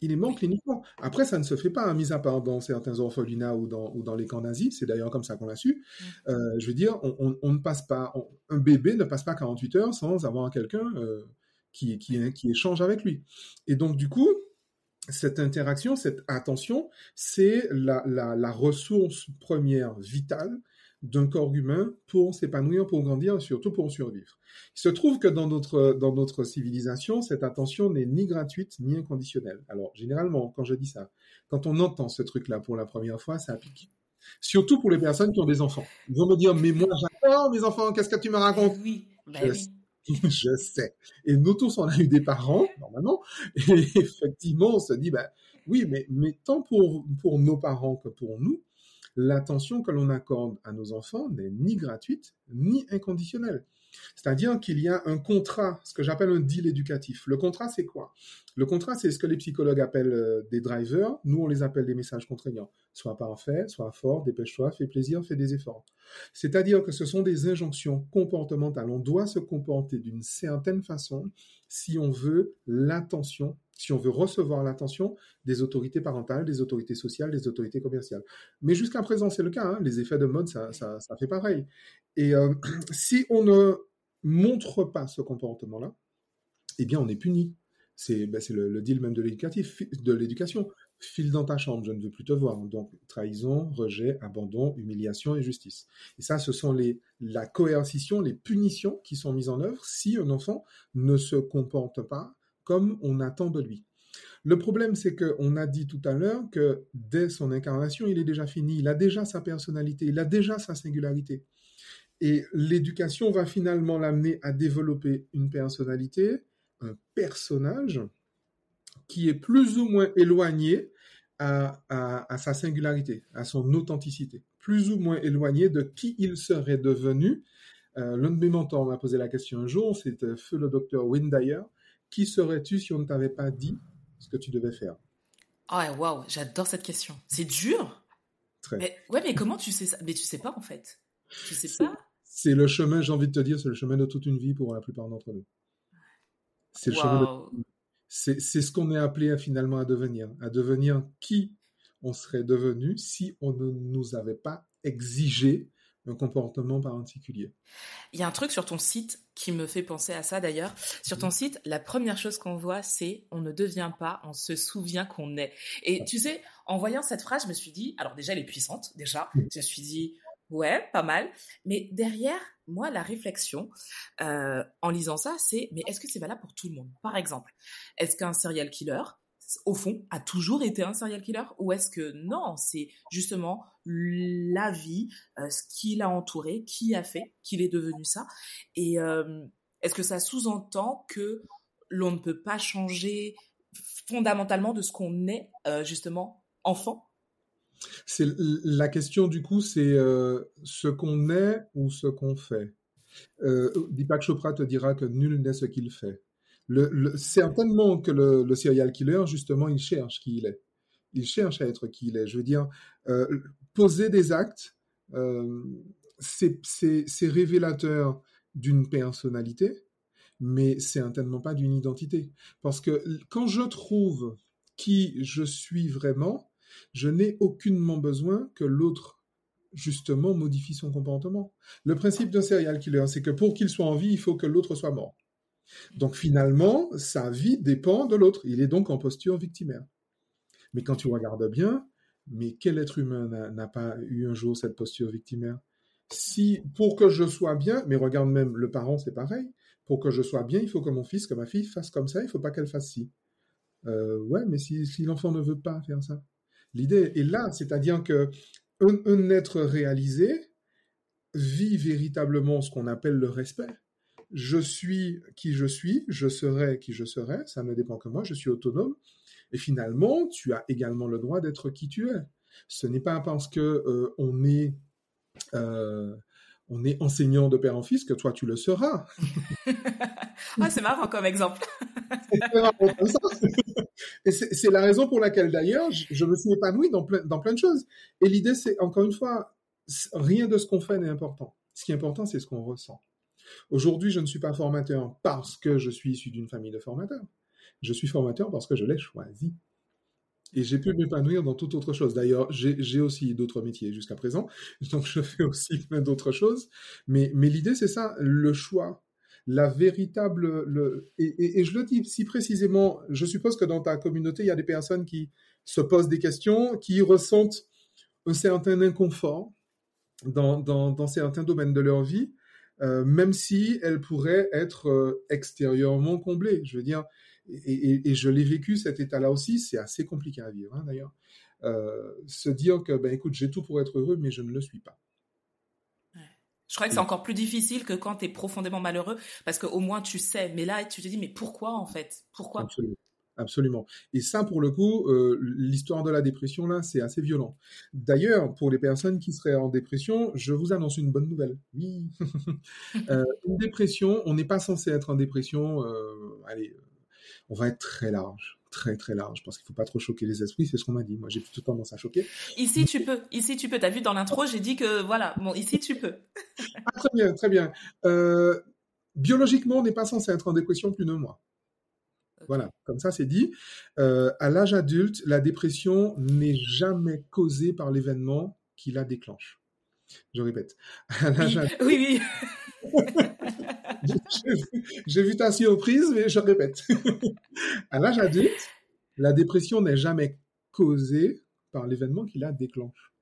Il est mort cliniquement. Après, ça ne se fait pas, hein, mis à part dans certains orphelinats ou dans, ou dans les camps nazis. C'est d'ailleurs comme ça qu'on l'a su. Mm. Euh, je veux dire, on, on, on ne passe pas, on, un bébé ne passe pas 48 heures sans avoir quelqu'un euh, qui, qui, qui échange avec lui. Et donc, du coup, cette interaction, cette attention, c'est la, la, la ressource première vitale d'un corps humain pour s'épanouir, pour grandir et surtout pour survivre. Il se trouve que dans notre, dans notre civilisation, cette attention n'est ni gratuite ni inconditionnelle. Alors, généralement, quand je dis ça, quand on entend ce truc-là pour la première fois, ça pique. Surtout pour les personnes qui ont des enfants. Ils vont me dire, mais moi, j'adore mes enfants, qu'est-ce que tu me racontes? Oui, bah je, oui. je sais. Et nous tous, on a eu des parents, normalement, et effectivement, on se dit, bah, oui, mais, mais tant pour, pour nos parents que pour nous, l'attention que l'on accorde à nos enfants n'est ni gratuite ni inconditionnelle. C'est-à-dire qu'il y a un contrat, ce que j'appelle un deal éducatif. Le contrat, c'est quoi? Le contrat, c'est ce que les psychologues appellent euh, des drivers. Nous, on les appelle des messages contraignants. Sois parfait, sois fort, dépêche-toi, fais plaisir, fais des efforts. C'est-à-dire que ce sont des injonctions comportementales. On doit se comporter d'une certaine façon si on veut l'attention si on veut recevoir l'attention des autorités parentales, des autorités sociales, des autorités commerciales. Mais jusqu'à présent, c'est le cas. Hein. Les effets de mode, ça, fait pareil. Et euh, si on ne montre pas ce comportement-là, eh bien, on est puni. C'est ben, le, deal même de l'éducation. File dans ta chambre, je ne veux plus te voir. Donc, trahison, rejet, abandon, humiliation et justice. Et ça, ce sont les, la coercition, les punitions qui sont mises en œuvre si un enfant ne se comporte pas comme on attend de lui. Le problème, c'est qu'on a dit tout à l'heure que dès son incarnation, il est déjà fini, il a déjà sa personnalité, il a déjà sa singularité. Et l'éducation va finalement l'amener à développer une personnalité, un personnage qui est plus ou moins éloigné à, sa singularité, à son authenticité, plus ou moins éloigné de qui il serait devenu. Euh, L'un de mes mentors m'a posé la question un jour, c'était feu le docteur Windayer, qui serais-tu si on ne t'avait pas dit ce que tu devais faire? Oh, waouh, j'adore cette question. C'est dur. Très. Mais, ouais, mais comment tu sais ça? Mais tu sais pas en fait. Tu sais pas. C'est le chemin, j'ai envie de te dire, c'est le chemin de toute une vie pour la plupart d'entre nous. C'est le Wow. chemin de... C'est ce qu'on est appelé à, finalement à devenir, à devenir qui on serait devenu si on ne nous avait pas exigé un comportement particulier. Il y a un truc sur ton site qui me fait penser à ça d'ailleurs. Sur ton site, la première chose qu'on voit, c'est on ne devient pas, on se souvient qu'on est. Et tu sais, en voyant cette phrase, je me suis dit, alors déjà, elle est puissante, déjà. Je me suis dit, ouais, pas mal. Mais derrière, moi, la réflexion, euh, en lisant ça, c'est, mais est-ce que c'est valable pour tout le monde? Par exemple, est-ce qu'un serial killer, au fond, a toujours été un serial killer Ou est-ce que non, c'est justement la vie, euh, ce qui l'a entouré, qui a fait qu'il est devenu ça Et euh, est-ce que ça sous-entend que l'on ne peut pas changer fondamentalement de ce qu'on est, euh, justement, enfant? C'est la question du coup, c'est ce qu'on est ou ce qu'on fait? Deepak Chopra te dira que nul n'est ce qu'il fait. Certainement que le, le, serial killer, justement, il cherche qui il est. Il cherche à être qui il est. Je veux dire, euh, poser des actes, euh, c'est révélateur d'une personnalité, mais certainement pas d'une identité. Parce que quand je trouve qui je suis vraiment, je n'ai aucunement besoin que l'autre justement modifie son comportement. Le principe d'un serial killer, c'est que pour qu'il soit en vie, il faut que l'autre soit mort. Donc finalement, sa vie dépend de l'autre. Il est donc en posture victimaire. Mais quand tu regardes bien, mais quel être humain n'a pas eu un jour cette posture victimaire? Si, pour que je sois bien, mais regarde même le parent, c'est pareil. Pour que je sois bien, il faut que mon fils, que ma fille fasse comme ça, il ne faut pas qu'elle fasse ci. Euh, ouais, mais si, l'enfant ne veut pas faire ça. L'idée est là, c'est-à-dire que un, être réalisé vit véritablement ce qu'on appelle le respect. Je suis qui je suis, je serai qui je serai, ça ne dépend que moi, je suis autonome. Et finalement, tu as également le droit d'être qui tu es. Ce n'est pas parce que euh, on est euh, on est enseignant de père en fils que toi tu le seras. ah, c'est marrant comme exemple. Et c'est la raison pour laquelle d'ailleurs je, me suis épanoui dans plein, dans plein de choses. Et l'idée, c'est encore une fois, rien de ce qu'on fait n'est important. Ce qui est important, c'est ce qu'on ressent. Aujourd'hui, je ne suis pas formateur parce que je suis issu d'une famille de formateurs. Je suis formateur parce que je l'ai choisi. Et j'ai pu m'épanouir dans toute autre chose. D'ailleurs, j'ai aussi d'autres métiers jusqu'à présent, donc je fais aussi plein d'autres choses. Mais, l'idée, c'est ça, le choix, la véritable... Le, et, je le dis si précisément, je suppose que dans ta communauté, il y a des personnes qui se posent des questions, qui ressentent un certain inconfort dans certains domaines de leur vie, euh, même si elles pourraient être euh, extérieurement comblées. Je veux dire, et, je l'ai vécu cet état-là aussi, c'est assez compliqué à vivre hein, d'ailleurs. Euh, se dire que, ben écoute, j'ai tout pour être heureux, mais je ne le suis pas. Je crois que c'est encore plus difficile que quand tu es profondément malheureux, parce qu'au moins tu sais, mais là tu te dis, mais pourquoi en fait? Pourquoi? Absolument. Absolument. Et ça, pour le coup, euh, l'histoire de la dépression, là, c'est assez violent. D'ailleurs, pour les personnes qui seraient en dépression, je vous annonce une bonne nouvelle. Oui. euh, une dépression, on n'est pas censé être en dépression, euh, allez, on va être très large, très très large, parce qu'il faut pas trop choquer les esprits, c'est ce qu'on m'a dit. Moi, j'ai plutôt tendance à choquer. Ici, tu peux. Ici, tu peux. T'as vu dans l'intro, j'ai dit que voilà. Bon, ici, tu peux. ah, très bien, très bien. Euh, biologiquement, on n'est pas censé être en dépression plus d'un mois. Voilà, comme ça c'est dit. Euh, à l'âge adulte, la dépression n'est jamais causée par l'événement qui la déclenche. Je répète. À l'âge oui, oui. J'ai vu ta surprise, mais je répète. à l'âge adulte, la dépression n'est jamais causée par l'événement qui la déclenche.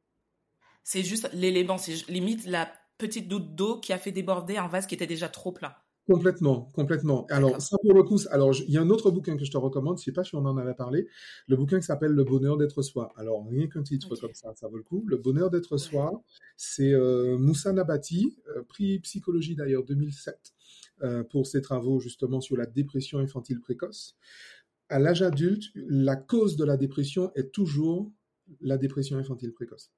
C'est juste l'élément, c'est limite la petite goutte d'eau qui a fait déborder un vase qui était déjà trop plein. Complètement, complètement. Alors ça pour le coup, alors il y a un autre bouquin que je te recommande, je sais pas si on en avait parlé, le bouquin qui s'appelle Le bonheur d'être soi. Alors rien qu'un titre comme ça, ça vaut le coup. Le bonheur d'être soi, c'est euh, Moussa Nabati, euh, prix psychologie d'ailleurs 2007 euh, pour ses travaux justement sur la dépression infantile précoce. À l'âge adulte, la cause de la dépression est toujours la dépression infantile précoce.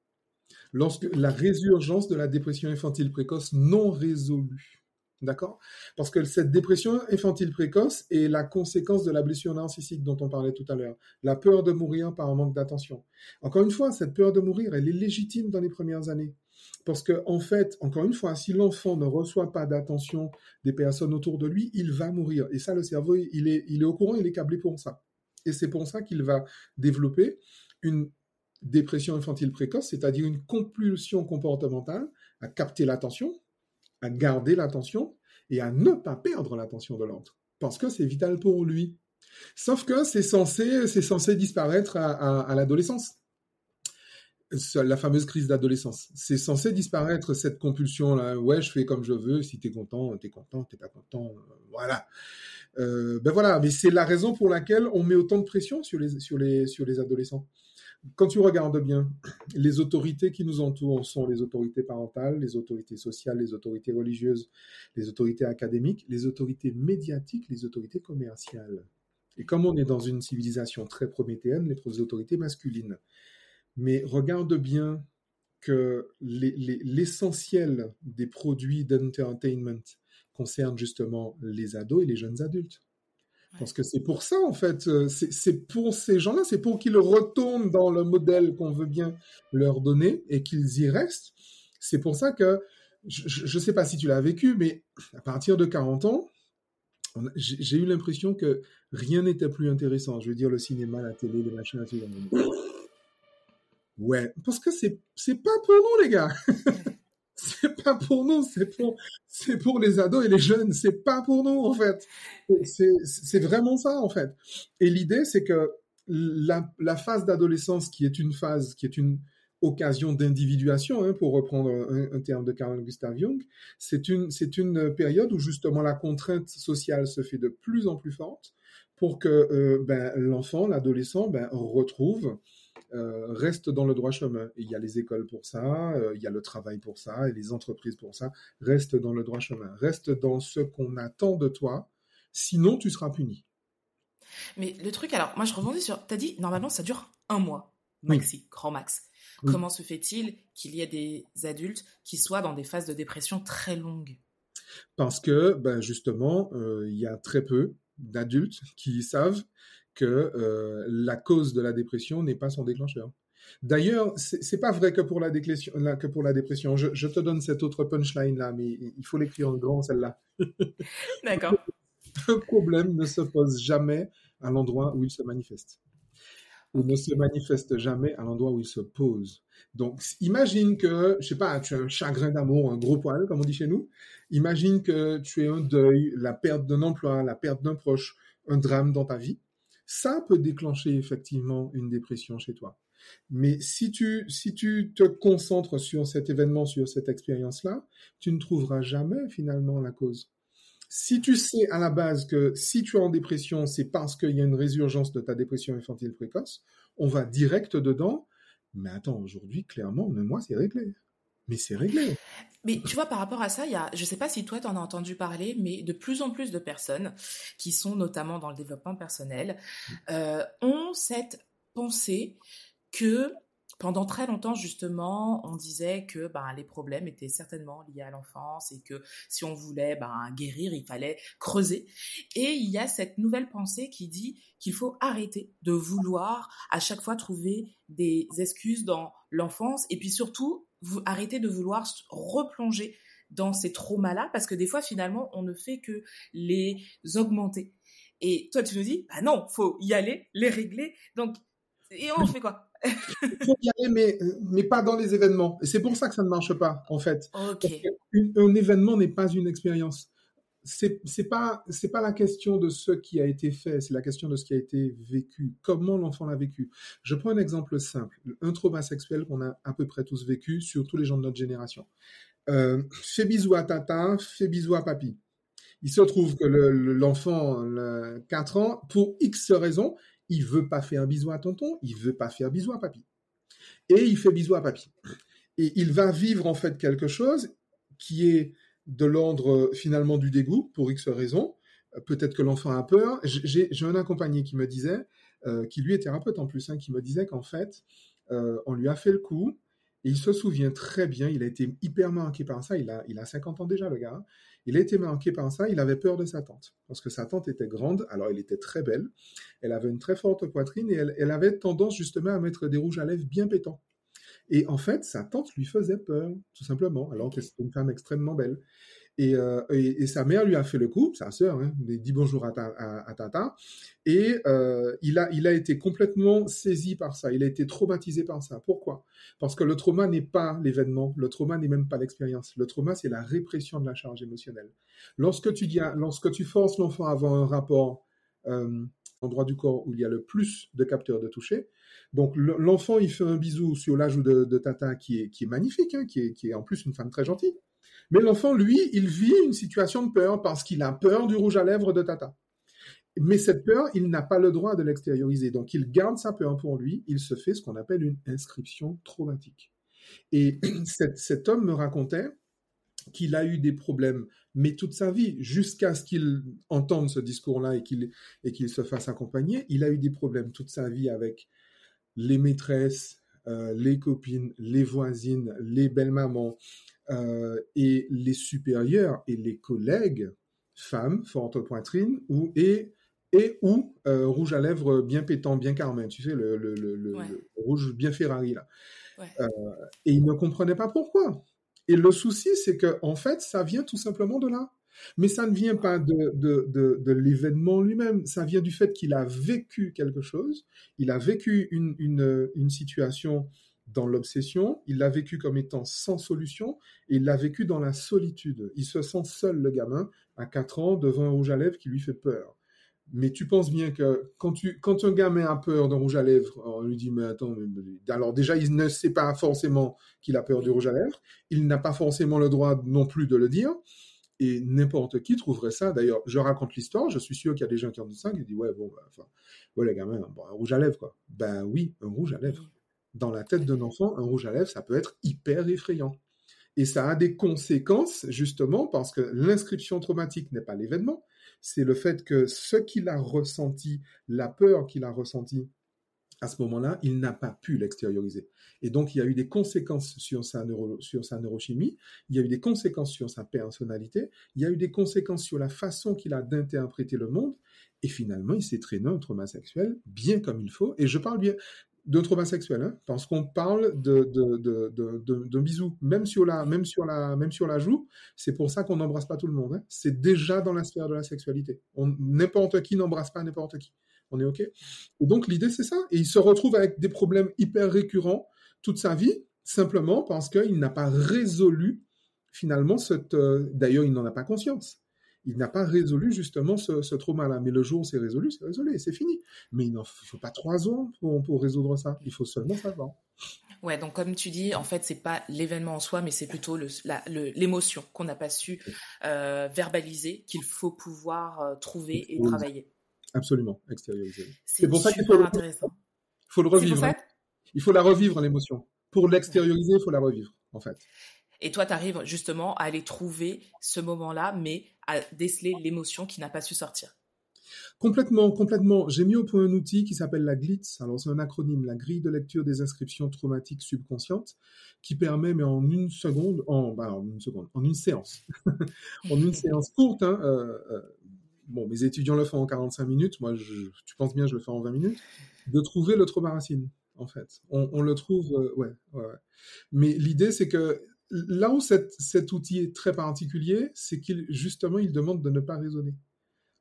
Lorsque la résurgence de la dépression infantile précoce non résolue D'accord? Parce que cette dépression infantile précoce est la conséquence de la blessure narcissique dont on parlait tout à l'heure. La peur de mourir par un manque d'attention. Encore une fois, cette peur de mourir, elle est légitime dans les premières années. Parce que, en fait, encore une fois, si l'enfant ne reçoit pas d'attention des personnes autour de lui, il va mourir. Et ça, le cerveau, il est, il est au courant, il est câblé pour ça. Et c'est pour ça qu'il va développer une dépression infantile précoce, c'est-à-dire une compulsion comportementale à capter l'attention, à garder l'attention et à ne pas perdre l'attention de l'autre, parce que c'est vital pour lui. Sauf que c'est censé, c'est censé disparaître à, l'adolescence. La fameuse crise d'adolescence. C'est censé disparaître cette compulsion là. Ouais, je fais comme je veux. Si t'es content, t'es content. T'es pas content, euh, voilà. Euh, ben voilà. Mais c'est la raison pour laquelle on met autant de pression sur les sur les sur les adolescents quand tu regardes bien, les autorités qui nous entourent sont les autorités parentales, les autorités sociales, les autorités religieuses, les autorités académiques, les autorités médiatiques, les autorités commerciales. Et comme on est dans une civilisation très prométhéenne, les autorités masculines. Mais regarde bien que l'essentiel des produits d'entertainment concerne justement les ados et les jeunes adultes. Parce que c'est pour ça, en fait, euh, c'est pour ces gens-là, c'est pour qu'ils retournent dans le modèle qu'on veut bien leur donner et qu'ils y restent. C'est pour ça que, je ne sais pas si tu l'as vécu, mais à partir de 40 ans, j'ai eu l'impression que rien n'était plus intéressant. Je veux dire, le cinéma, la télé, les machins, la télé. Ouais, parce que c'est c'est pas pour nous, les gars. C'est pas pour nous, c'est pour, les ados et les jeunes, c'est pas pour nous, en fait. C'est, vraiment ça, en fait. Et l'idée, c'est que la, phase d'adolescence, qui est une phase, qui est une occasion d'individuation, hein, pour reprendre un, terme de Carl Gustav Jung, c'est une, c'est une période où justement la contrainte sociale se fait de plus en plus forte pour que euh, ben, l'enfant, l'adolescent, ben, retrouve euh, reste dans le droit chemin. il y a les écoles pour ça, euh, il y a le travail pour ça, et les entreprises pour ça. Reste dans le droit chemin. Reste dans ce qu'on attend de toi, sinon tu seras puni. Mais le truc, alors, moi je rebondis sur. T'as dit, normalement ça dure un mois, maxi, grand max. Comment se fait-il qu'il y ait des adultes qui soient dans des phases de dépression très longues? Parce que, ben justement, euh, il y a très peu d'adultes qui savent que euh, la cause de la dépression n'est pas son déclencheur. D'ailleurs, c'est pas vrai que pour la, dépression. Que pour la dépression. Je, je, te donne cette autre punchline là, mais il faut l'écrire en grand celle-là. D'accord. Le problème ne se pose jamais à l'endroit où il se manifeste. Il ne se manifeste jamais à l'endroit où il se pose. Donc, imagine que, je sais pas, tu as un chagrin d'amour, un gros poil, comme on dit chez nous. Imagine que tu es un deuil, la perte d'un emploi, la perte d'un proche, un drame dans ta vie ça peut déclencher effectivement une dépression chez toi. Mais si tu, si tu te concentres sur cet événement, sur cette expérience-là, tu ne trouveras jamais finalement la cause. Si tu sais à la base que si tu es en dépression, c'est parce qu'il y a une résurgence de ta dépression infantile précoce, on va direct dedans. Mais attends, aujourd'hui, clairement, moi, c'est réglé. Mais c'est réglé. Mais tu vois, par rapport à ça, il y a, je sais pas si toi t'en as entendu parler, mais de plus en plus de personnes qui sont notamment dans le développement personnel euh, ont cette pensée que pendant très longtemps, justement, on disait que ben, les problèmes étaient certainement liés à l'enfance et que si on voulait ben, guérir, il fallait creuser. Et il y a cette nouvelle pensée qui dit qu'il faut arrêter de vouloir à chaque fois trouver des excuses dans l'enfance et puis surtout vous arrêtez de vouloir replonger dans ces traumas-là parce que des fois finalement on ne fait que les augmenter. Et toi tu nous dis bah non, faut y aller, les régler. Donc et on fait quoi? Faut y aller, mais, mais pas dans les événements. Et c'est pour ça que ça ne marche pas, en fait. un événement n'est pas une expérience c'est c'est pas c'est pas la question de ce qui a été fait, c'est la question de ce qui a été vécu. Comment l'enfant l'a vécu. Je prends un exemple simple, un trauma sexuel qu'on a à peu près tous vécu, surtout les gens de notre génération. Euh, fais bisous à tata, fais bisous à papy. Il se trouve que l'enfant, le, 4 ans, pour X raisons, il veut pas faire un bisou à tonton, il veut pas faire bisou à papy. Et il fait bisou à papy. Et il va vivre en fait quelque chose qui est de l'ordre euh, finalement du dégoût pour X raisons. Euh, peut-être que l'enfant a peur. J'ai un accompagné qui me disait, euh, qui lui est thérapeute en plus, hein, qui me disait qu'en fait, on lui a fait le coup, et il se souvient très bien, il a été hyper marqué par ça, il a, il a 50 ans déjà le gars, hein. il a été marqué par ça, il avait peur de sa tante, parce que sa tante était grande, alors elle était très belle, elle avait une très forte poitrine, et elle, elle avait tendance justement à mettre des rouges à lèvres bien pétants. Et en fait, sa tante lui faisait peur, tout simplement, alors que c'était une femme extrêmement belle. Et, euh, et, et, sa mère lui a fait le coup, sa sœur, hein, dit bonjour à, ta, à, Tata, et euh, il, a, il a été complètement saisi par ça, il a été traumatisé par ça. Pourquoi? Parce que le trauma n'est pas l'événement, le trauma n'est même pas l'expérience. Le trauma, c'est la répression de la charge émotionnelle. Lorsque tu, dis, lorsque tu forces l'enfant à avoir un rapport euh, endroit du corps où il y a le plus de capteurs de toucher, donc l'enfant, il fait un bisou sur l'âge de, de Tata qui est, qui est magnifique, hein, qui, est, qui est en plus une femme très gentille. Mais l'enfant, lui, il vit une situation de peur parce qu'il a peur du rouge à lèvres de Tata. Mais cette peur, il n'a pas le droit de l'extérioriser. Donc il garde sa peur pour lui, il se fait ce qu'on appelle une inscription traumatique. Et cet, cet homme me racontait qu'il a eu des problèmes, mais toute sa vie, jusqu'à ce qu'il entende ce discours-là et qu'il et qu'il se fasse accompagner, il a eu des problèmes toute sa vie avec les maîtresses, euh, les copines, les voisines, les belles-mamans euh, et les supérieurs et les collègues, femmes, forte poitrine, ou, et, et ou euh, rouge à lèvres bien pétant, bien carmin, tu sais, le, le, le, le rouge bien Ferrari, là. Ouais. Et il ne comprenait pas pourquoi. Et le souci, c'est que en fait, ça vient tout simplement de là. Mais ça ne vient pas de, de, de, l'événement lui-même, ça vient du fait qu'il a vécu quelque chose, il a vécu une, une, une situation dans l'obsession, il l'a vécu comme étant sans solution, et il l'a vécu dans la solitude. Il se sent seul, le gamin, à 4 ans, devant un rouge à lèvres qui lui fait peur. Mais tu penses bien que quand, tu, quand un gamin a peur d'un rouge à lèvres, on lui dit, mais attends, alors déjà, il ne sait pas forcément qu'il a peur du rouge à lèvres, il n'a pas forcément le droit non plus de le dire, et n'importe qui trouverait ça. D'ailleurs, je raconte l'histoire, je suis sûr qu'il y a des gens qui ont dit ça, qui disent, ouais, bon, bah, enfin, ouais, les gamins, un rouge à lèvres, quoi. Ben oui, un rouge à lèvres. Dans la tête d'un enfant, un rouge à lèvres, ça peut être hyper effrayant. Et ça a des conséquences, justement, parce que l'inscription traumatique n'est pas l'événement, c'est le fait que ce qu'il a ressenti, la peur qu'il a ressentie à ce moment-là, il n'a pas pu l'extérioriser. Et donc, il y a eu des conséquences sur sa, sur sa neurochimie, il y a eu des conséquences sur sa personnalité, il y a eu des conséquences sur la façon qu'il a d'interpréter le monde, et finalement, il s'est traîné un trauma sexuel bien comme il faut. Et je parle bien d'un trauma sexuel, hein, parce qu'on parle de, de, de, d'un bisou, même sur la, même sur la, même sur la joue. C'est pour ça qu'on n'embrasse pas tout le monde. Hein. C'est déjà dans la sphère de la sexualité. n'importe qui n'embrasse pas n'importe qui. On est OK Et donc, l'idée, c'est ça. Et il se retrouve avec des problèmes hyper récurrents toute sa vie, simplement parce qu'il n'a pas résolu, finalement, cette... Euh, d'ailleurs, il n'en a pas conscience. Il n'a pas résolu, justement, ce, trauma-là. Mais le jour où c'est résolu, c'est résolu et c'est fini. Mais il ne faut pas trois ans pour, pour résoudre ça. Il faut seulement savoir. Ouais, donc comme tu dis, en fait, c'est pas l'événement en soi, mais c'est plutôt l'émotion qu'on n'a pas su euh, verbaliser, qu'il faut pouvoir euh, trouver et travailler. Absolument, extérioriser. C'est pour ça qu'il faut, le revivre. Hein. Il faut la revivre, l'émotion. Pour l'extérioriser, il faut la revivre, en fait. Et toi, tu arrives justement à aller trouver ce moment-là, mais à déceler l'émotion qui n'a pas su sortir. Complètement, complètement. J'ai mis au point un outil qui s'appelle la GLITS. Alors, c'est un acronyme, la grille de lecture des inscriptions traumatiques subconscientes, qui permet, mais en une seconde, en, bah, en une seconde, en une séance, en une séance courte, hein, euh, euh, bon, mes étudiants le font en 45 minutes, moi, tu penses bien, je le fais en 20 minutes, de trouver le trauma racine, en fait. On, le trouve, euh, ouais, ouais, Mais l'idée, c'est que là où cet outil est très particulier, c'est qu'il, justement, il demande de ne pas raisonner.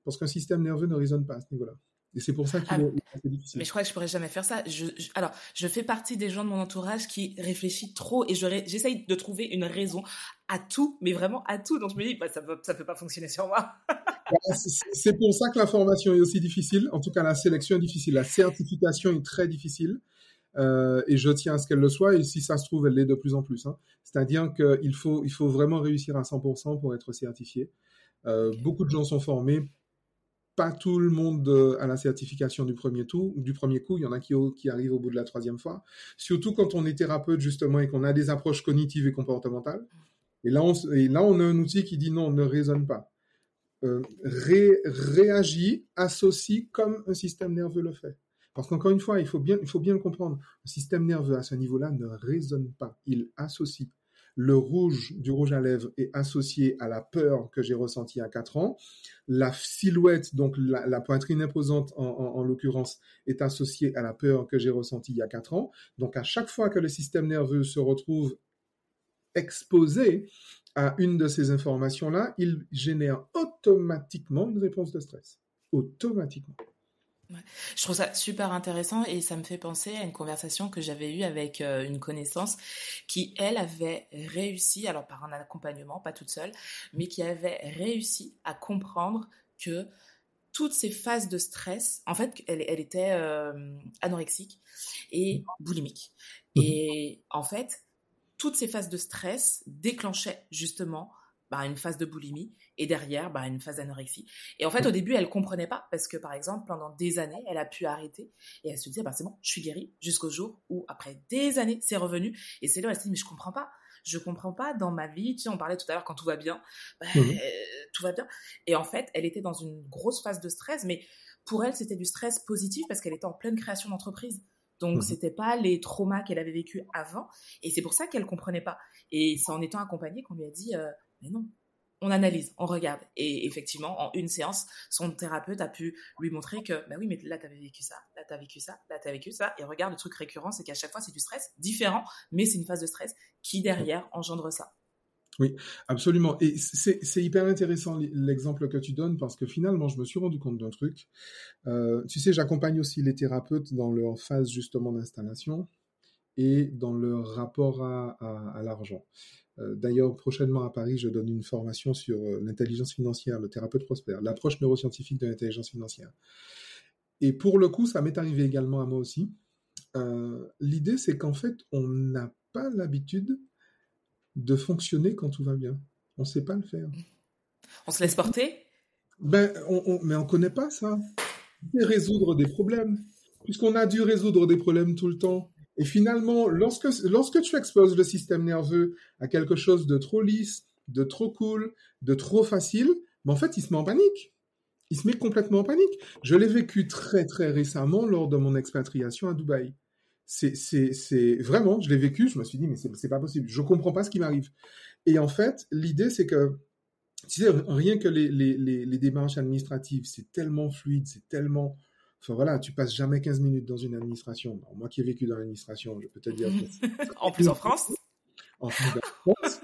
Parce qu'un système nerveux ne raisonne pas à ce niveau-là. Et c'est pour ça qu'il ah, est, difficile. Mais je crois que je pourrais jamais faire ça. Je, alors, je fais partie des gens de mon entourage qui réfléchissent trop et j'essaye de trouver une raison à tout, mais vraiment à tout. Donc je me dis, bah, ça ne peut pas fonctionner sur moi. c'est pour ça que la formation est aussi difficile. En tout cas, la sélection est difficile. La certification est très difficile. Euh, et je tiens à ce qu'elle le soit. Et si ça se trouve, elle l'est de plus en plus. Hein. C'est-à-dire qu'il faut, il faut vraiment réussir à 100% pour être certifié. Euh, beaucoup de gens sont formés. Pas tout le monde euh, a la certification du premier, coup. Il y en a qui, qui arrivent au bout de la troisième fois. Surtout quand on est thérapeute, justement, et qu'on a des approches cognitives et comportementales. Et là, on, et là, on a un outil qui dit non, ne raisonne pas. Euh, réagit, associe comme un système nerveux le fait. Parce qu'encore une fois, il faut bien, il faut bien le comprendre. Le système nerveux à ce niveau-là ne raisonne pas, il associe. Le rouge du rouge à lèvres est associé à la peur que j'ai ressentie à 4 ans. La silhouette, donc la, poitrine imposante en, en l'occurrence, est associée à la peur que j'ai ressentie il y a 4 ans. Donc à chaque fois que le système nerveux se retrouve exposé à une de ces informations-là, il génère automatiquement une réponse de stress. Automatiquement. Je trouve ça super intéressant et ça me fait penser à une conversation que j'avais eue avec euh, une connaissance qui, elle, avait réussi, alors par un accompagnement, pas toute seule, mais qui avait réussi à comprendre que toutes ces phases de stress, en fait, elle, était euh, anorexique et boulimique. Mmh. Et en fait, toutes ces phases de stress déclenchaient justement bah, une phase de boulimie et derrière bah, une phase d'anorexie. Et en fait, au début, elle comprenait pas parce que, par exemple, pendant des années, elle a pu arrêter et elle se disait, bah, c'est bon, je suis guérie jusqu'au jour où, après des années, c'est revenu. Et c'est là où elle s'est dit, mais je comprends pas. Je comprends pas dans ma vie. Tu sais, on parlait tout à l'heure quand tout va bien, bah, mmh euh, tout va bien. Et en fait, elle était dans une grosse phase de stress, mais pour elle, c'était du stress positif parce qu'elle était en pleine création d'entreprise. Donc, ce mmh c'était pas les traumas qu'elle avait vécu avant. Et c'est pour ça qu'elle comprenait pas. Et c'est en étant accompagnée qu'on lui a dit, euh, mais non, on analyse, on regarde. Et effectivement, en une séance, son thérapeute a pu lui montrer que, bah oui, mais là, avais vécu ça, là, tu as vécu ça, là, tu as vécu ça. Et regarde, le truc récurrent, c'est qu'à chaque fois, c'est du stress différent, mais c'est une phase de stress qui, derrière, engendre ça. Oui, absolument. Et c'est hyper intéressant l'exemple que tu donnes parce que finalement, je me suis rendu compte d'un truc. Euh, tu sais, j'accompagne aussi les thérapeutes dans leur phase justement d'installation. et dans leur rapport à, l'argent. Euh, d'ailleurs, prochainement à Paris, je donne une formation sur euh, l'intelligence financière, le thérapeute prospère, l'approche neuroscientifique de l'intelligence financière. Et pour le coup, ça m'est arrivé également à moi aussi. Euh, L'idée, c'est qu'en fait, on n'a pas l'habitude de fonctionner quand tout va bien. On ne sait pas le faire. On se laisse porter? Ben, on, Mais on ne connaît pas ça. Résoudre des problèmes. Puisqu'on a dû résoudre des problèmes tout le temps. Et finalement, lorsque, lorsque tu exposes le système nerveux à quelque chose de trop lisse, de trop cool, de trop facile, ben en fait, il se met en panique. Il se met complètement en panique. Je l'ai vécu très, très récemment lors de mon expatriation à Dubaï. C'est, vraiment, je l'ai vécu, je me suis dit, mais c'est, pas possible. Je comprends pas ce qui m'arrive. Et en fait, l'idée, c'est que, tu sais, rien que les, les démarches administratives, c'est tellement fluide, c'est tellement, Enfin voilà, tu passes jamais 15 minutes dans une administration. moi qui ai vécu dans l'administration, je peux te dire. en plus en France. En plus en France.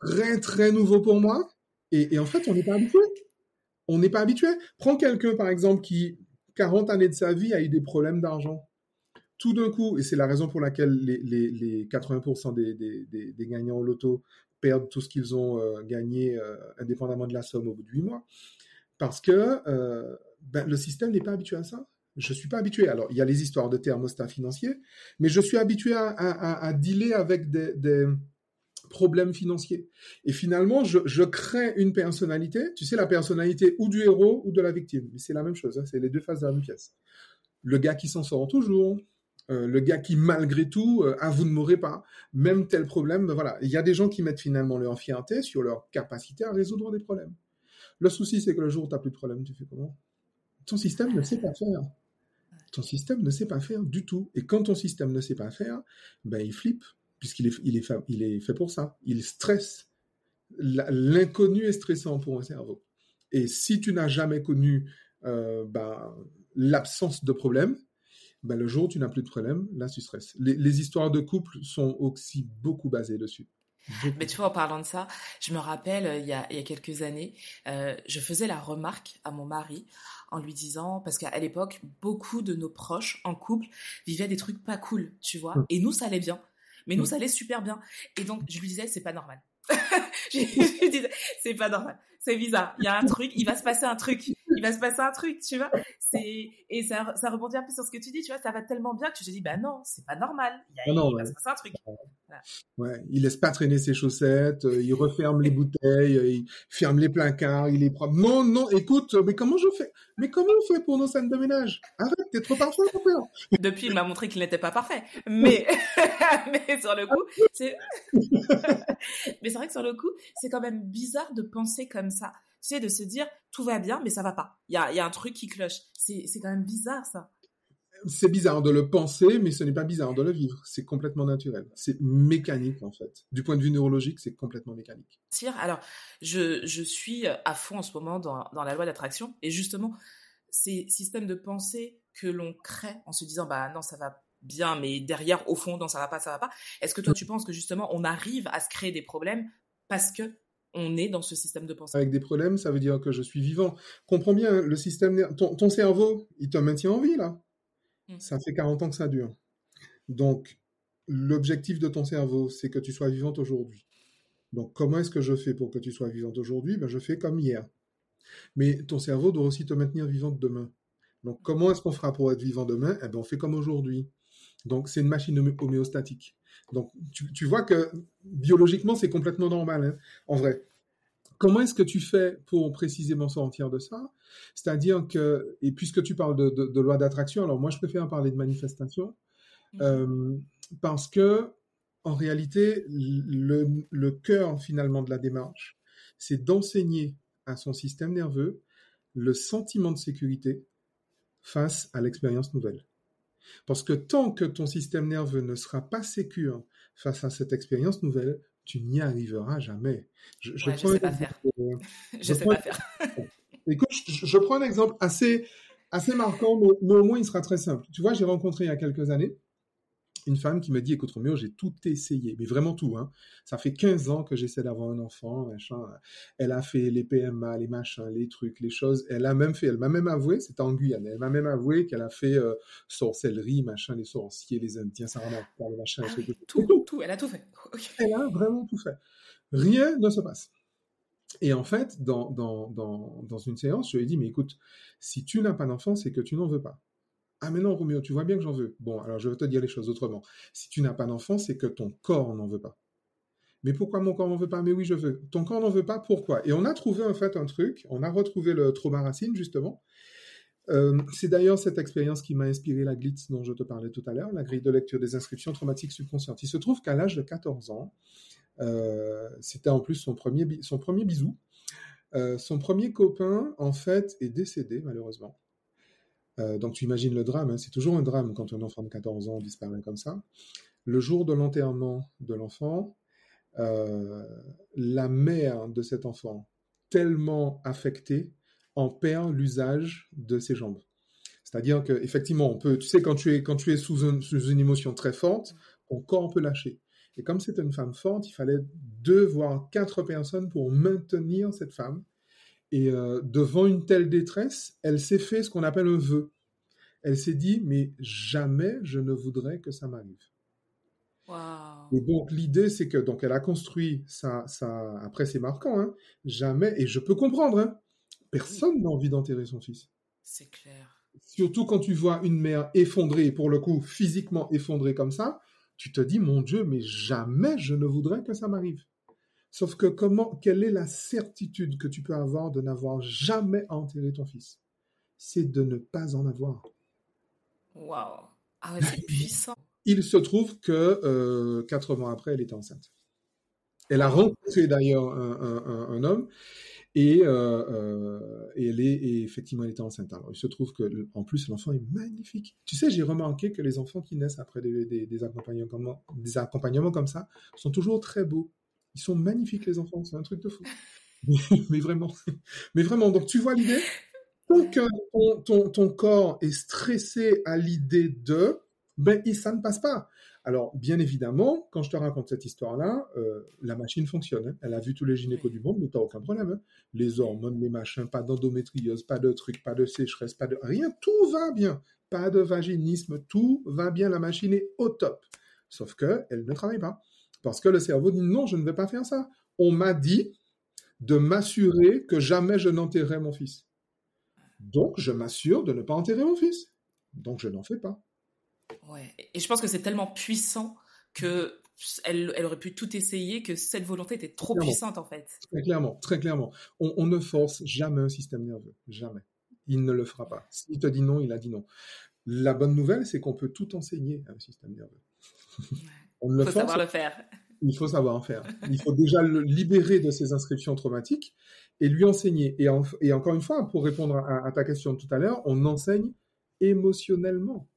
très très nouveau pour moi. Et, et en fait, on n'est pas habitué. On n'est pas habitué. Prends quelqu'un par exemple qui 40 années de sa vie a eu des problèmes d'argent. Tout d'un coup, et c'est la raison pour laquelle les, les, les 80% des, des, des, des, gagnants au loto perdent tout ce qu'ils ont euh, gagné euh, indépendamment de la somme au bout de 8 mois. Parce que euh, ben, le système n'est pas habitué à ça. Je suis pas habitué. Alors, il y a les histoires de thermostat financier, mais je suis habitué à, dealer avec des, problèmes financiers. Et finalement, je, crée une personnalité. Tu sais, la personnalité ou du héros ou de la victime. C'est la même chose. Hein, c'est les deux faces de la même pièce. Le gars qui s'en sort toujours, euh, le gars qui malgré tout, euh, ah vous ne mourrez pas, même tel problème, ben voilà. Il y a des gens qui mettent finalement leur fierté sur leur capacité à résoudre des problèmes. Le souci, c'est que le jour où tu n'as plus de problème, tu fais comment? Ton système ne sait pas faire. Ton système ne sait pas faire du tout. Et quand ton système ne sait pas faire, ben il flippe, puisqu'il est, fait, pour ça. Il stresse. L'inconnu est stressant pour un cerveau. Et si tu n'as jamais connu euh, ben, l'absence de problème, ben, le jour où tu n'as plus de problème, là tu stresses. Les histoires de couple sont aussi beaucoup basées dessus. Mais tu vois, en parlant de ça, je me rappelle, euh, il y a, il y a quelques années, euh, je faisais la remarque à mon mari en lui disant, parce qu'à l'époque, beaucoup de nos proches en couple vivaient des trucs pas cool, tu vois, mm. et nous, ça allait bien. Mais nous, mm. ça allait super bien. Et donc, je lui disais, c'est pas normal. je lui disais, c'est pas normal. C'est bizarre. Il y a un truc, il va se passer un truc. Il va se passer un truc, tu vois. C'est, et ça, ça rebondit un peu sur ce que tu dis, tu vois, ça va tellement bien que tu te dis, bah non, c'est pas normal. Il, a, va se passer un truc. Ouais, il laisse pas traîner ses chaussettes, euh, il referme les bouteilles, euh, il ferme les placards, il est propre. Non, non, écoute, mais comment je fais Mais comment on fait pour nos scènes de ménage? Arrête, t'es trop parfait, mon père. Depuis, il m'a montré qu'il n'était pas parfait. Mais, mais sur le coup, c'est, mais c'est vrai que sur le coup, c'est quand même bizarre de penser comme ça. Sais, de se dire, tout va bien, mais ça va pas. Il y a, y a un truc qui cloche. C'est, c'est quand même bizarre, ça c'est bizarre de le penser, mais ce n'est pas bizarre de le vivre. C'est complètement naturel. C'est mécanique, en fait. Du point de vue neurologique, c'est complètement mécanique. Alors, je, je suis à fond en ce moment dans, dans la loi d'attraction. Et justement, ces systèmes de pensée que l'on crée en se disant, bah non, ça va bien, mais derrière, au fond, non, ça va pas, ça va pas. Est-ce que toi, tu penses que justement, on arrive à se créer des problèmes parce que on est dans ce système de pensée. Avec des problèmes, ça veut dire que je suis vivant. Comprends bien, le système, ton, ton cerveau, il te maintient en vie, là. Mm. Ça fait 40 ans que ça dure. Donc, l'objectif de ton cerveau, c'est que tu sois vivante aujourd'hui. Donc, comment est-ce que je fais pour que tu sois vivante aujourd'hui? Ben, Je fais comme hier. Mais ton cerveau doit aussi te maintenir vivante demain. Donc, comment est-ce qu'on fera pour être vivant demain? Eh ben, on fait comme aujourd'hui. Donc, c'est une machine homéostatique. Donc, tu, vois que biologiquement, c'est complètement normal, hein, en vrai. Comment est-ce que tu fais pour précisément sortir de ça? C'est-à-dire que, et puisque tu parles de, de, de loi d'attraction, alors moi je préfère parler de manifestation, mmh. euh, parce que en réalité, le, le cœur finalement de la démarche, c'est d'enseigner à son système nerveux le sentiment de sécurité face à l'expérience nouvelle. Parce que tant que ton système nerveux ne sera pas sécure face à cette expérience nouvelle, tu n'y arriveras jamais. Je, je, sais pas faire. je, sais pas faire. Écoute, je, prends un exemple assez, assez marquant, mais, au moins il sera très simple. Tu vois, j'ai rencontré il y a quelques années une femme qui me dit, écoute Roméo, j'ai tout essayé, mais vraiment tout. Hein. Ça fait 15 ans que j'essaie d'avoir un enfant, machin. Elle a fait les PMA, les machins, les trucs, les choses. Elle a même fait, elle m'a même avoué, c'était en Guyane, elle m'a même avoué qu'elle a fait euh, sorcellerie, machin, les sorciers, les Indiens, ça le machin. Ah tout, tout, tout, elle a tout fait. Elle a vraiment tout fait. Rien ne se passe. Et en fait, dans, dans, dans, dans une séance, je lui ai dit, mais écoute, si tu n'as pas d'enfant, c'est que tu n'en veux pas. Ah mais non, Roméo, tu vois bien que j'en veux. Bon, alors je vais te dire les choses autrement. Si tu n'as pas d'enfant, c'est que ton corps n'en veut pas. Mais pourquoi mon corps n'en veut pas? Mais oui, je veux. Ton corps n'en veut pas, pourquoi? Et on a trouvé en fait un truc, on a retrouvé le trauma racine justement. Euh, c'est d'ailleurs cette expérience qui m'a inspiré la glitz dont je te parlais tout à l'heure, la grille de lecture des inscriptions traumatiques subconscientes. Il se trouve qu'à l'âge de 14 ans, euh, c'était en plus son premier, son bisou. Euh, son premier copain, en fait, est décédé, malheureusement. Euh, donc tu imagines le drame, hein. c'est toujours un drame quand un enfant de 14 ans disparaît comme ça. Le jour de l'enterrement de l'enfant, euh, la mère de cet enfant, tellement affectée, en perd l'usage de ses jambes. C'est-à-dire que effectivement, on peut, tu sais, quand tu es quand tu es sous, une émotion très forte, ton corps peut lâcher. Et comme c'était une femme forte, il fallait deux voire quatre personnes pour maintenir cette femme. Et euh, devant une telle détresse, elle s'est fait ce qu'on appelle un vœu. Elle s'est dit, mais jamais je ne voudrais que ça m'arrive. Et donc l'idée, c'est que donc elle a construit ça, ça. Après, c'est marquant, hein, jamais. Et je peux comprendre. Hein, personne n'a envie d'enterrer son fils. C'est clair. Surtout quand tu vois une mère effondrée, pour le coup physiquement effondrée comme ça, tu te dis, mon Dieu, mais jamais je ne voudrais que ça m'arrive. Sauf que comment, quelle est la certitude que tu peux avoir de n'avoir jamais enterré ton fils? C'est de ne pas en avoir. Waouh Ah ouais, c'est puissant. Il se trouve que euh, quatre mois après, elle était enceinte. Elle a rencontré d'ailleurs un, homme et, euh, euh, et elle est et effectivement elle était enceinte. Alors il se trouve que en plus l'enfant est magnifique. Tu sais, j'ai remarqué que les enfants qui naissent après des, des, des, accompagnements, des accompagnements comme ça sont toujours très beaux. Ils sont magnifiques les enfants, c'est un truc de fou. mais vraiment, mais vraiment. Donc tu vois l'idée? Que ton, ton, corps est stressé à l'idée de, ben ça ne passe pas. Alors, bien évidemment, quand je te raconte cette histoire-là, euh, la machine fonctionne. Hein. Elle a vu tous les gynécos du monde, mais t'as aucun problème. Hein. Les hormones, les machins, pas d'endométriose, pas de trucs, pas de sécheresse, pas de rien. Tout va bien. Pas de vaginisme, tout va bien. La machine est au top. Sauf que elle ne travaille pas. Parce que le cerveau dit non, je ne vais pas faire ça. On m'a dit de m'assurer que jamais je n'enterrerai mon fils. Donc, je m'assure de ne pas enterrer mon fils. Donc, je n'en fais pas. Ouais. Et je pense que c'est tellement puissant que elle, aurait pu tout essayer, que cette volonté était trop puissante en fait. Très clairement, très clairement. On, ne force jamais un système nerveux, jamais. Il ne le fera pas. S'il te dit non, il a dit non. La bonne nouvelle, c'est qu'on peut tout enseigner à un système nerveux. On Il faut savoir le faire. Il faut savoir en faire. Il faut déjà le libérer de ses inscriptions traumatiques et lui enseigner. Et, et encore une fois, pour répondre à, ta question de tout à l'heure, on enseigne émotionnellement.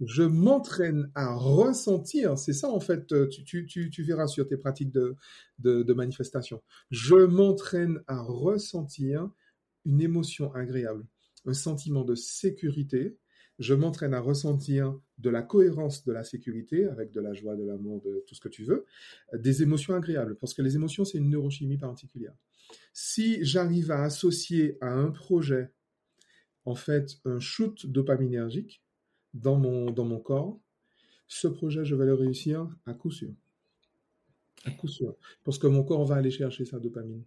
Je m'entraîne à ressentir, c'est ça en fait, tu, tu, tu, verras sur tes pratiques de, de, de manifestation. Je m'entraîne à ressentir une émotion agréable, un sentiment de sécurité. Je m'entraîne à ressentir de la cohérence de la sécurité, avec de la joie, de l'amour, de tout ce que tu veux, des émotions agréables, parce que les émotions, c'est une neurochimie particulière. Si j'arrive à associer à un projet, en fait, un shoot dopaminergique dans mon, dans mon corps, ce projet, je vais le réussir à coup sûr. À coup sûr. Parce que mon corps va aller chercher sa dopamine.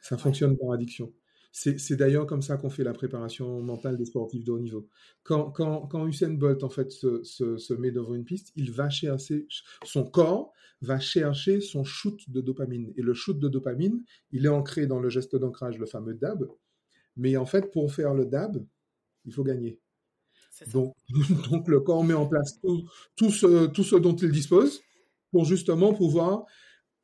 Ça fonctionne par addiction. C'est d'ailleurs comme ça qu'on fait la préparation mentale des sportifs de haut niveau. Quand, quand, quand Usain Bolt en fait se, se, se, met devant une piste, il va chercher son corps va chercher son shoot de dopamine. Et le shoot de dopamine, il est ancré dans le geste d'ancrage, le fameux dab. Mais en fait, pour faire le dab, il faut gagner. Donc, donc le corps met en place tout, tout, ce, tout ce dont il dispose pour justement pouvoir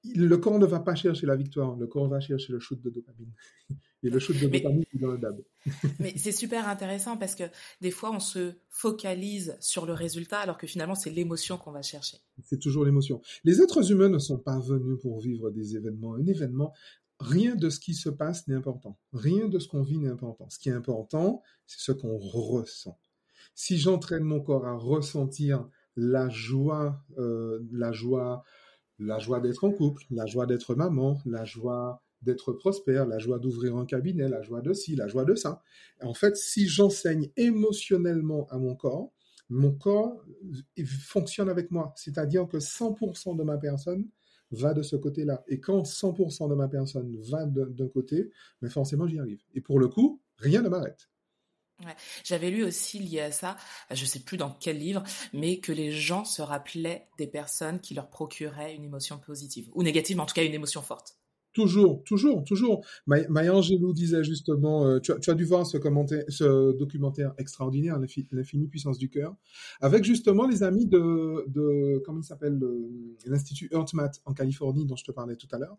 le corps ne va pas chercher la victoire, le corps va chercher le shoot de dopamine. Et le shoot de dopamine, c'est dans le DAB. mais c'est super intéressant parce que des fois, on se focalise sur le résultat alors que finalement, c'est l'émotion qu'on va chercher. C'est toujours l'émotion. Les êtres humains ne sont pas venus pour vivre des événements. Un événement, rien de ce qui se passe n'est important. Rien de ce qu'on vit n'est important. Ce qui est important, c'est ce qu'on ressent. Si j'entraîne mon corps à ressentir la joie, euh, la joie, la joie d'être en couple, la joie d'être maman, la joie d'être prospère, la joie d'ouvrir un cabinet, la joie de ci, la joie de ça. En fait, si j'enseigne émotionnellement à mon corps, mon corps fonctionne avec moi. C'est-à-dire que 100% de ma personne va de ce côté-là. Et quand 100% de ma personne va d'un côté, mais forcément j'y arrive. Et pour le coup, rien ne m'arrête. J'avais lu aussi lié à ça, je sais plus dans quel livre, mais que les gens se rappelaient des personnes qui leur procuraient une émotion positive ou négative, mais en tout cas une émotion forte. Toujours, toujours, toujours. Maya Angelou disait justement, euh, tu, as, dû voir ce, commentaire, ce documentaire extraordinaire, l'infinie puissance du cœur, avec justement les amis de, de comment il s'appelle, l'Institut HeartMath en Californie dont je te parlais tout à l'heure.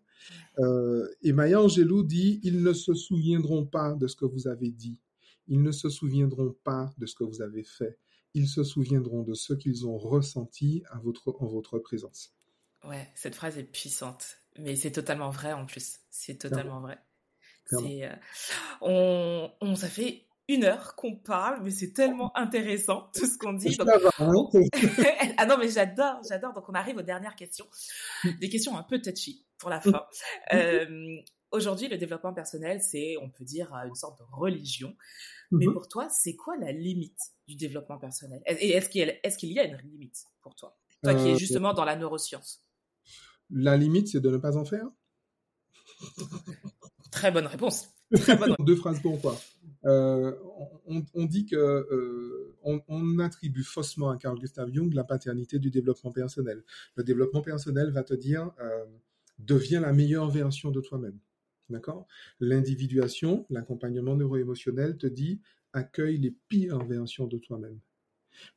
Euh, et Maya Angelou dit, ils ne se souviendront pas de ce que vous avez dit. Ils ne se souviendront pas de ce que vous avez fait. Ils se souviendront de ce qu'ils ont ressenti à votre, en votre présence. Ouais, cette phrase est puissante. Mais c'est totalement vrai en plus. C'est totalement vrai. Euh, on, on, ça fait une heure qu'on parle, mais c'est tellement intéressant tout ce qu'on dit. Donc, ah non, mais j'adore, j'adore. Donc on arrive aux dernières questions, des questions un peu touchy pour la fin. Euh, aujourd'hui, le développement personnel, c'est, on peut dire, une sorte de religion. Mais mm-hmm. pour toi, c'est quoi la limite du développement personnel? Et est-ce qu'il, y a une limite pour toi? Toi qui es euh, justement dans la neuroscience. La limite, c'est de ne pas en faire? Très bonne réponse. Deux phrases pourquoi. Euh, on, dit que euh, on, attribue faussement à Carl Gustav Jung la paternité du développement personnel. Le développement personnel va te dire euh, deviens la meilleure version de toi-même. D'accord? L'individuation, l'accompagnement neuro-émotionnel te dit accueille les pires versions de toi-même.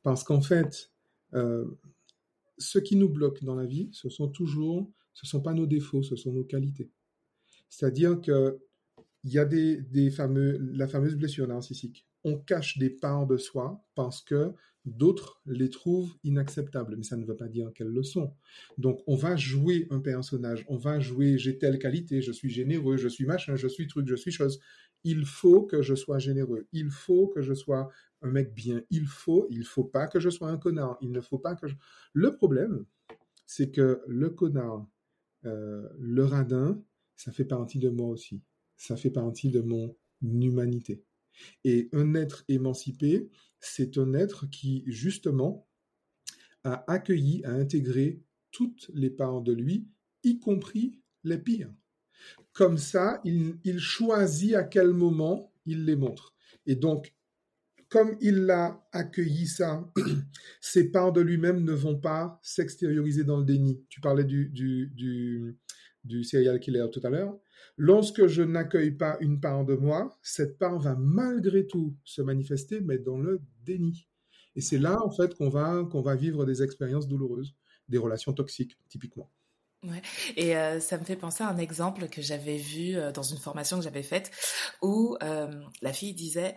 Parce qu'en fait, ce qui nous bloque dans la vie, ce sont toujours, ce sont pas nos défauts, ce sont nos qualités. C'est-à-dire que il y a des, des fameux, la fameuse blessure narcissique. On cache des parts de soi parce que d'autres les trouvent inacceptables, mais ça ne veut pas dire qu'elles le sont. Donc, on va jouer un personnage, on va jouer j'ai telle qualité, je suis généreux, je suis machin, je suis truc, je suis chose. Il faut que je sois généreux, il faut que je sois un mec bien. Il faut, il faut pas que je sois un connard. Il ne faut pas que je. Le problème, c'est que le connard, euh, le radin, ça fait partie de moi aussi. Ça fait partie de mon humanité. Et un être émancipé, c'est un être qui, justement, a accueilli, a intégré toutes les parts de lui, y compris les pires. Comme ça, il, choisit à quel moment il les montre. Et donc, comme il a accueilli ça, ses parts de lui-même ne vont pas s'extérioriser dans le déni. Tu parlais du, du, du, du serial killer tout à l'heure. Lorsque je n'accueille pas une part de moi, cette part va malgré tout se manifester, mais dans le déni. Et c'est là, en fait, qu'on va, va vivre des expériences douloureuses, des relations toxiques, typiquement. Ouais. Et euh, ça me fait penser à un exemple que j'avais vu euh, dans une formation que j'avais faite où euh, la fille disait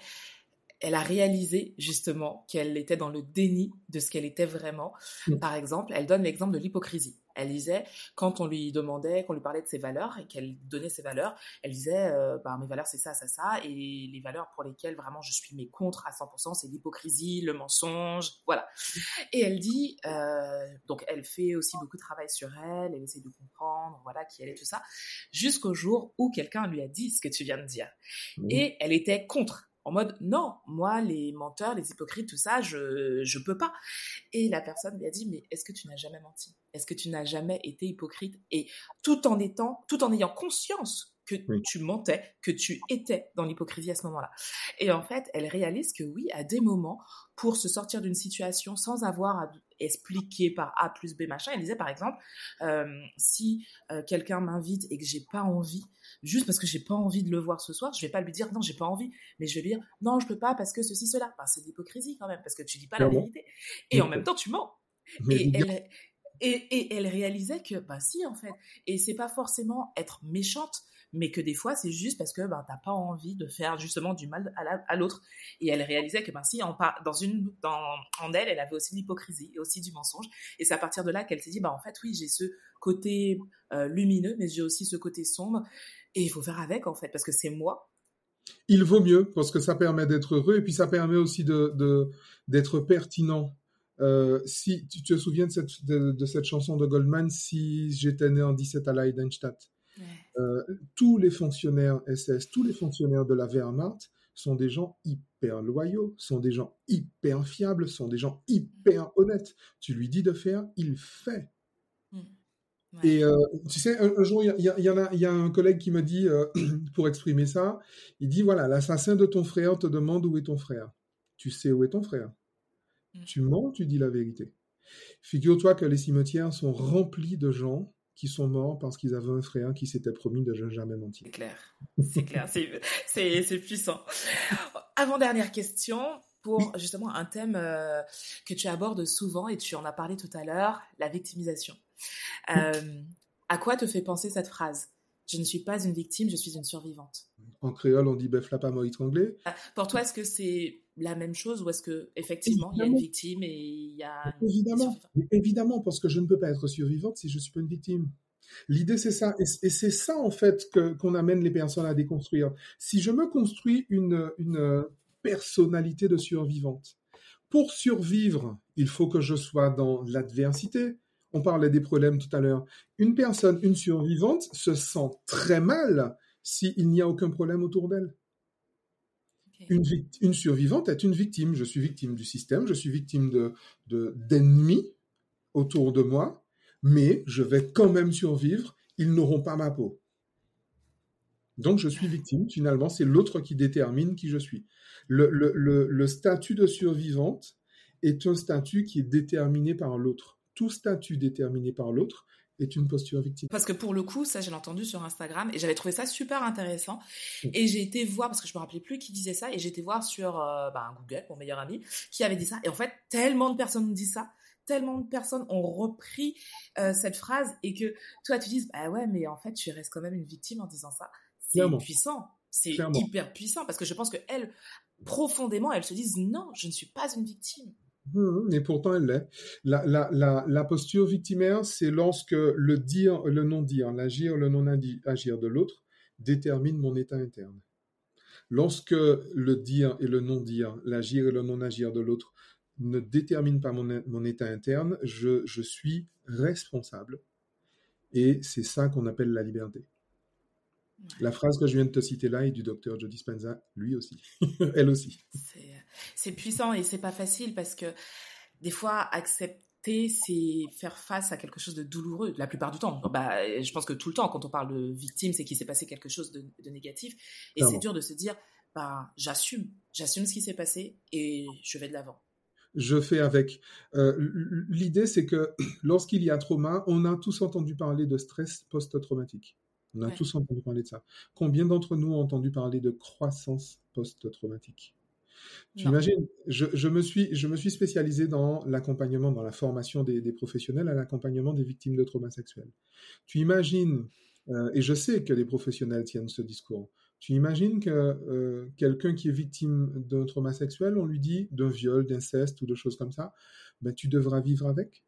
elle a réalisé justement qu'elle était dans le déni de ce qu'elle était vraiment. Mm. Par exemple, elle donne l'exemple de l'hypocrisie. Elle disait, quand on lui demandait, qu'on lui parlait de ses valeurs et qu'elle donnait ses valeurs, elle disait, euh, bah, mes valeurs c'est ça, ça, ça, et les valeurs pour lesquelles vraiment je suis mes contre à 100%, c'est l'hypocrisie, le mensonge, voilà. Et elle dit, euh, donc elle fait aussi beaucoup de travail sur elle, elle essaie de comprendre, voilà, qui elle est, tout ça, jusqu'au jour où quelqu'un lui a dit ce que tu viens de dire. Et elle était contre en mode non, moi les menteurs, les hypocrites, tout ça, je je peux pas. Et la personne lui a dit mais est-ce que tu n'as jamais menti? Est-ce que tu n'as jamais été hypocrite? Et tout en étant, tout en ayant conscience que tu mentais, que tu étais dans l'hypocrisie à ce moment-là. Et en fait, elle réalise que oui, à des moments, pour se sortir d'une situation sans avoir à expliquer par A plus B machin, elle disait par exemple, euh, si euh, quelqu'un m'invite et que j'ai pas envie, juste parce que j'ai pas envie de le voir ce soir, je vais pas lui dire non, j'ai pas envie, mais je vais lui dire non, je peux pas parce que ceci, cela. c'est de l'hypocrisie quand même, parce que tu dis pas la vérité. Et en même temps, tu mens. Et elle, et, elle réalisait que, bah si, en fait. Et c'est pas forcément être méchante, mais que des fois, c'est juste parce que bah, t'as pas envie de faire justement du mal à l'autre. Et elle réalisait que, ben si, en, dans une, dans, en elle, elle avait aussi l'hypocrisie et aussi du mensonge. Et c'est à partir de là qu'elle s'est dit, bah en fait, oui, j'ai ce côté euh, lumineux, mais j'ai aussi ce côté sombre. Et il faut faire avec, en fait, parce que c'est moi. Il vaut mieux, parce que ça permet d'être heureux, et puis ça permet aussi de d'être pertinent Euh, si tu te souviens de cette, de, cette chanson de Goldman, si j'étais né en 17 à Leidenstadt, euh, tous les fonctionnaires SS, tous les fonctionnaires de la Wehrmacht sont des gens hyper loyaux, sont des gens hyper fiables, sont des gens hyper honnêtes. Tu lui dis de faire, il fait. Hmm. Et euh, tu sais, un, jour, il y, y, en a, y a un collègue qui m'a dit, euh, pour exprimer ça, il dit voilà, l'assassin de ton frère te demande où est ton frère. Tu sais où est ton frère. Hmm. Tu mens, tu dis la vérité. Figure-toi que les cimetières sont remplis de gens qui sont morts parce qu'ils avaient un frère qui s'était promis de jamais mentir. C'est clair, c'est clair, c'est puissant. Avant-dernière question, pour justement un thème euh, que tu abordes souvent et tu en as parlé tout à l'heure, la victimisation. Euh, à quoi te fait penser cette phrase? Je ne suis pas une victime, je suis une survivante. En créole, on dit bœuf la pas étranglé. Euh, pour toi, est-ce que c'est la même chose ou est-ce que effectivement il y a une victime et il y a évidemment. évidemment parce que je ne peux pas être survivante si je suis pas une victime. L'idée c'est ça. Et, c'est ça en fait que qu'on amène les personnes à déconstruire. Si je me construis une une personnalité de survivante pour survivre il faut que je sois dans l'adversité. On parlait des problèmes tout à l'heure. Une personne une survivante se sent très mal s'il n'y a aucun problème autour d'elle une, survivante est une victime. Je suis victime du système, je suis victime de, d'ennemis autour de moi, mais je vais quand même survivre. Ils n'auront pas ma peau. Donc je suis victime. Finalement, c'est l'autre qui détermine qui je suis. le statut de survivante est un statut qui est déterminé par l'autre. Tout statut déterminé par l'autre est une posture victime. Parce que pour le coup, ça, j'ai entendu sur Instagram et j'avais trouvé ça super intéressant. Et j'ai été voir, parce que je me rappelais plus qui disait ça, et j'ai été voir sur euh, bah, Google, mon meilleur ami, qui avait dit ça. Et en fait, tellement de personnes disent ça, tellement de personnes ont repris euh, cette phrase et que toi, tu dises, bah ouais, mais en fait, tu restes quand même une victime en disant ça. C'est puissant. C'est hyper puissant parce que je pense que elles, profondément, elles se disent, non, je ne suis pas une victime. Et pourtant, elle l'est. La, posture victimaire, c'est lorsque le dire, le non-dire, l'agir, le non-agir de l'autre détermine mon état interne. Lorsque le dire et le non-dire, l'agir et le non-agir de l'autre ne déterminent pas mon, état interne, je suis responsable. Et c'est ça qu'on appelle la liberté. La phrase que je viens de te citer là est du docteur Joe Dispenza, lui aussi, elle aussi. C'est puissant et c'est pas facile parce que des fois accepter c'est faire face à quelque chose de douloureux la plupart du temps. Bah, je pense que tout le temps quand on parle de victime, c'est qu'il s'est passé quelque chose de, négatif et c'est dur de se dire bah j'assume, j'assume ce qui s'est passé et je vais de l'avant je fais avec. Euh, l'idée, c'est que lorsqu'il y a trauma, on a tous entendu parler de stress post-traumatique. On a tous entendu parler de ça. Combien d'entre nous ont entendu parler de croissance post-traumatique? Tu imagines, je, me suis, je me suis spécialisé dans l'accompagnement, dans la formation des, professionnels à l'accompagnement des victimes de traumas sexuels. Tu imagines, euh, et je sais que les professionnels tiennent ce discours, tu imagines que euh, quelqu'un qui est victime d'un trauma sexuel, on lui dit d'un viol, d'inceste ou de choses comme ça, ben tu devras vivre avec?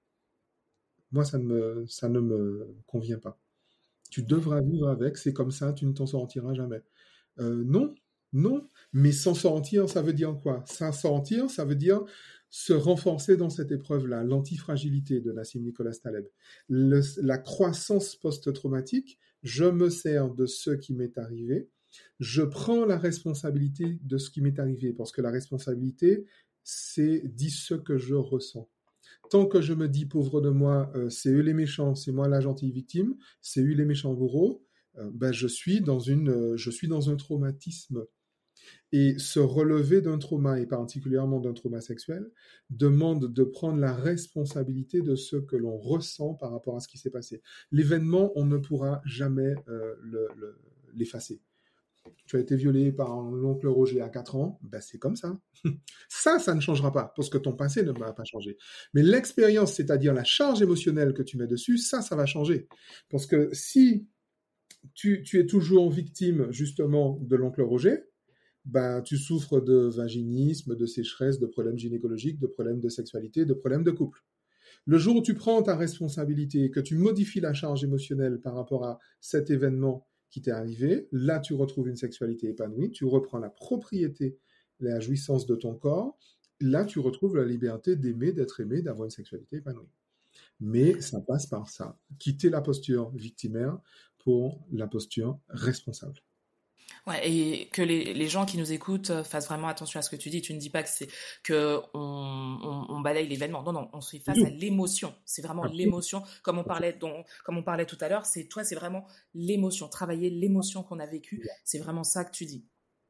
Moi, ça ne me, ça ne me convient pas. Tu devras vivre avec, c'est comme ça, tu ne t'en sortiras jamais. Euh, non, non, mais s'en sortir, ça veut dire quoi? S'en sortir, ça veut dire se renforcer dans cette épreuve-là, l'antifragilité de Nassim Nicolas Taleb. la croissance post-traumatique, je me sers de ce qui m'est arrivé, je prends la responsabilité de ce qui m'est arrivé, parce que la responsabilité, c'est dit ce que je ressens. Tant que je me dis pauvre de moi, euh, c'est eux les méchants, c'est moi la gentille victime, c'est eux les méchants bourreaux, euh, ben je suis dans une, euh, je suis dans un traumatisme. Et se relever d'un trauma, et particulièrement d'un trauma sexuel, demande de prendre la responsabilité de ce que l'on ressent par rapport à ce qui s'est passé. L'événement, on ne pourra jamais l'effacer tu as été violé par l'oncle Roger à 4 ans, ben c'est comme ça. ça, ça ne changera pas, parce que ton passé ne va pas changer. Mais l'expérience, c'est-à-dire la charge émotionnelle que tu mets dessus, ça, ça va changer. Parce que si tu, es toujours victime, justement, de l'oncle Roger, ben, tu souffres de vaginisme, de sécheresse, de problèmes gynécologiques, de problèmes de sexualité, de problèmes de couple. Le jour où tu prends ta responsabilité, que tu modifies la charge émotionnelle par rapport à cet événement, qui t'est arrivé. Là, tu retrouves une sexualité épanouie, tu reprends la propriété, la jouissance de ton corps. là, tu retrouves la liberté d'aimer, d'être aimé, d'avoir une sexualité épanouie. Mais ça passe par ça. Quitter la posture victimaire pour la posture responsable. Ouais, et que les, les, gens qui nous écoutent euh, fassent vraiment attention à ce que tu dis. Tu ne dis pas que c'est que on, on, balaye l'événement. Non, non, on se fait face à l'émotion. C'est vraiment l'émotion, comme on parlait, dont, comme on parlait tout à l'heure. C'est toi, c'est vraiment l'émotion. Travailler l'émotion qu'on a vécue. C'est vraiment ça que tu dis.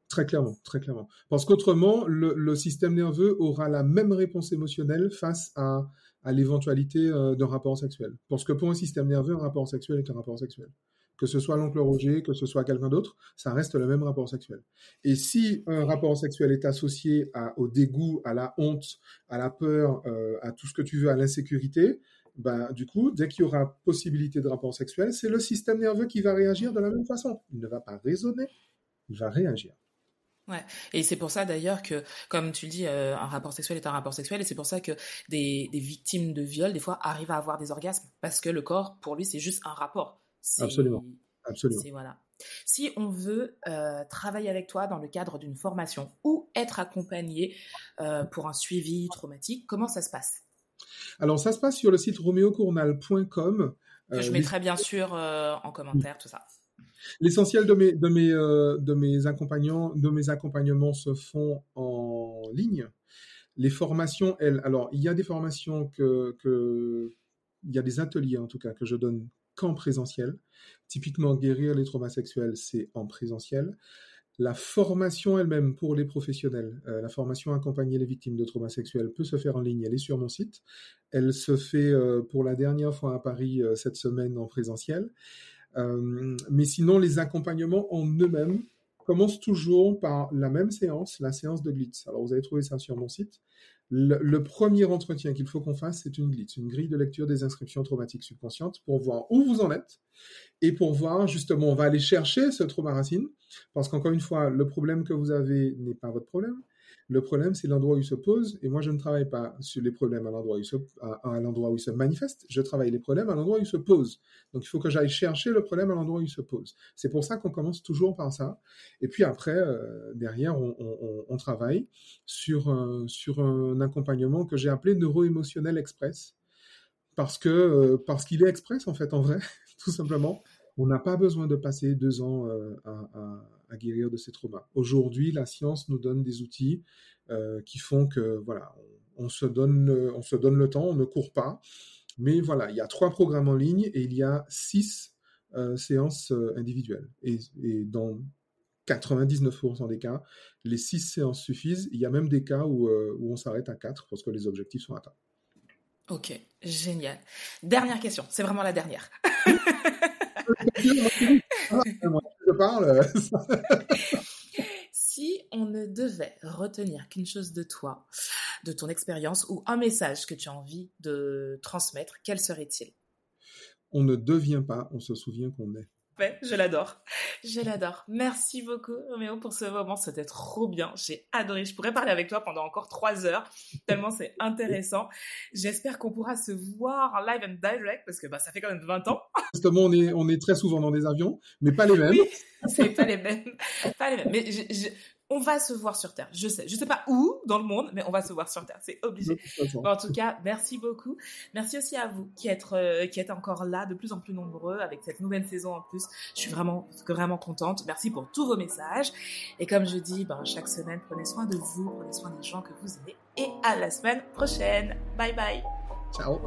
Très clairement, très clairement. Parce qu'autrement, le, le, système nerveux aura la même réponse émotionnelle face à, à l'éventualité euh, d'un rapport sexuel. Parce que pour un système nerveux, un rapport sexuel est un rapport sexuel que ce soit l'oncle Roger, que ce soit quelqu'un d'autre, ça reste le même rapport sexuel. Et si un rapport sexuel est associé au dégoût, à la honte, à la peur, euh, à tout ce que tu veux, à l'insécurité, ben, du coup, dès qu'il y aura possibilité de rapport sexuel, c'est le système nerveux qui va réagir de la même façon. Il ne va pas raisonner, il va réagir. Ouais, et c'est pour ça d'ailleurs que, comme tu le dis, euh, un rapport sexuel est un rapport sexuel, et c'est pour ça que des, des victimes de viol, des fois, arrivent à avoir des orgasmes, parce que le corps, pour lui, c'est juste un rapport. Absolument. Absolument. Voilà. Si on veut euh, travailler avec toi dans le cadre d'une formation ou être accompagné euh, pour un suivi traumatique, comment ça se passe? Alors, ça se passe sur le site roméocournal.com. Que je euh, mettrai bien sûr en commentaire, tout ça. L'essentiel de mes, de, mes, de, mes accompagnants, de mes accompagnements se font en ligne. Les formations, elles, alors il y a des formations que, que il y a des ateliers en tout cas que je donne qu'en présentiel. Typiquement, guérir les traumas sexuels, c'est en présentiel. La formation elle-même pour les professionnels, euh, la formation accompagner les victimes de traumas sexuels peut se faire en ligne, elle est sur mon site. Elle se fait euh, pour la dernière fois à Paris euh, cette semaine en présentiel. mais sinon, les accompagnements en eux-mêmes commencent toujours par la même séance, la séance de Glitz. Alors vous avez trouvé ça sur mon site. Le, premier entretien qu'il faut qu'on fasse, c'est une glitch, une grille de lecture des inscriptions traumatiques subconscientes pour voir où vous en êtes et pour voir justement, on va aller chercher ce trauma racine parce qu'encore une fois, le problème que vous avez n'est pas votre problème. Le problème, c'est l'endroit où il se pose. Et moi, je ne travaille pas sur les problèmes à l'endroit où il se, à, l'endroit où il se manifeste. Je travaille les problèmes à l'endroit où il se pose. Donc, il faut que j'aille chercher le problème à l'endroit où il se pose. C'est pour ça qu'on commence toujours par ça. Et puis après, euh, derrière, on, travaille sur, sur un accompagnement que j'ai appelé neuro-émotionnel express. Parce que, euh, parce qu'il est express, en fait, en vrai, tout simplement. On n'a pas besoin de passer deux ans euh, à, à, guérir de ces traumas. Aujourd'hui, la science nous donne des outils euh, qui font que voilà, on, se donne, on se donne le temps, on ne court pas. Mais voilà, il y a trois programmes en ligne et il y a six euh, séances individuelles. Et, et dans 99% des cas, les six séances suffisent. Il y a même des cas où, où on s'arrête à quatre parce que les objectifs sont atteints. Ok, génial. Dernière question, c'est vraiment la dernière. si on ne devait retenir qu'une chose de toi, de ton expérience ou un message que tu as envie de transmettre, quel serait-il? On ne devient pas, on se souvient qu'on est. Ouais, je l'adore. Je l'adore. Merci beaucoup, Roméo, pour ce moment. C'était trop bien. J'ai adoré. Je pourrais parler avec toi pendant encore trois heures, tellement c'est intéressant. J'espère qu'on pourra se voir live and direct, parce que bah, ça fait quand même 20 ans. Justement, on est, on est très souvent dans des avions, mais pas les mêmes. Oui, c'est pas les mêmes. Pas les mêmes. Mais je, on va se voir sur Terre. Je sais, je sais pas où dans le monde, mais on va se voir sur Terre. C'est obligé. En tout cas, merci beaucoup. Merci aussi à vous qui êtes, euh, qui êtes encore là, de plus en plus nombreux avec cette nouvelle saison en plus. Je suis vraiment, vraiment contente. Merci pour tous vos messages. Et comme je dis, ben, chaque semaine, prenez soin de vous, prenez soin des gens que vous aimez. Et à la semaine prochaine. Bye bye. Ciao.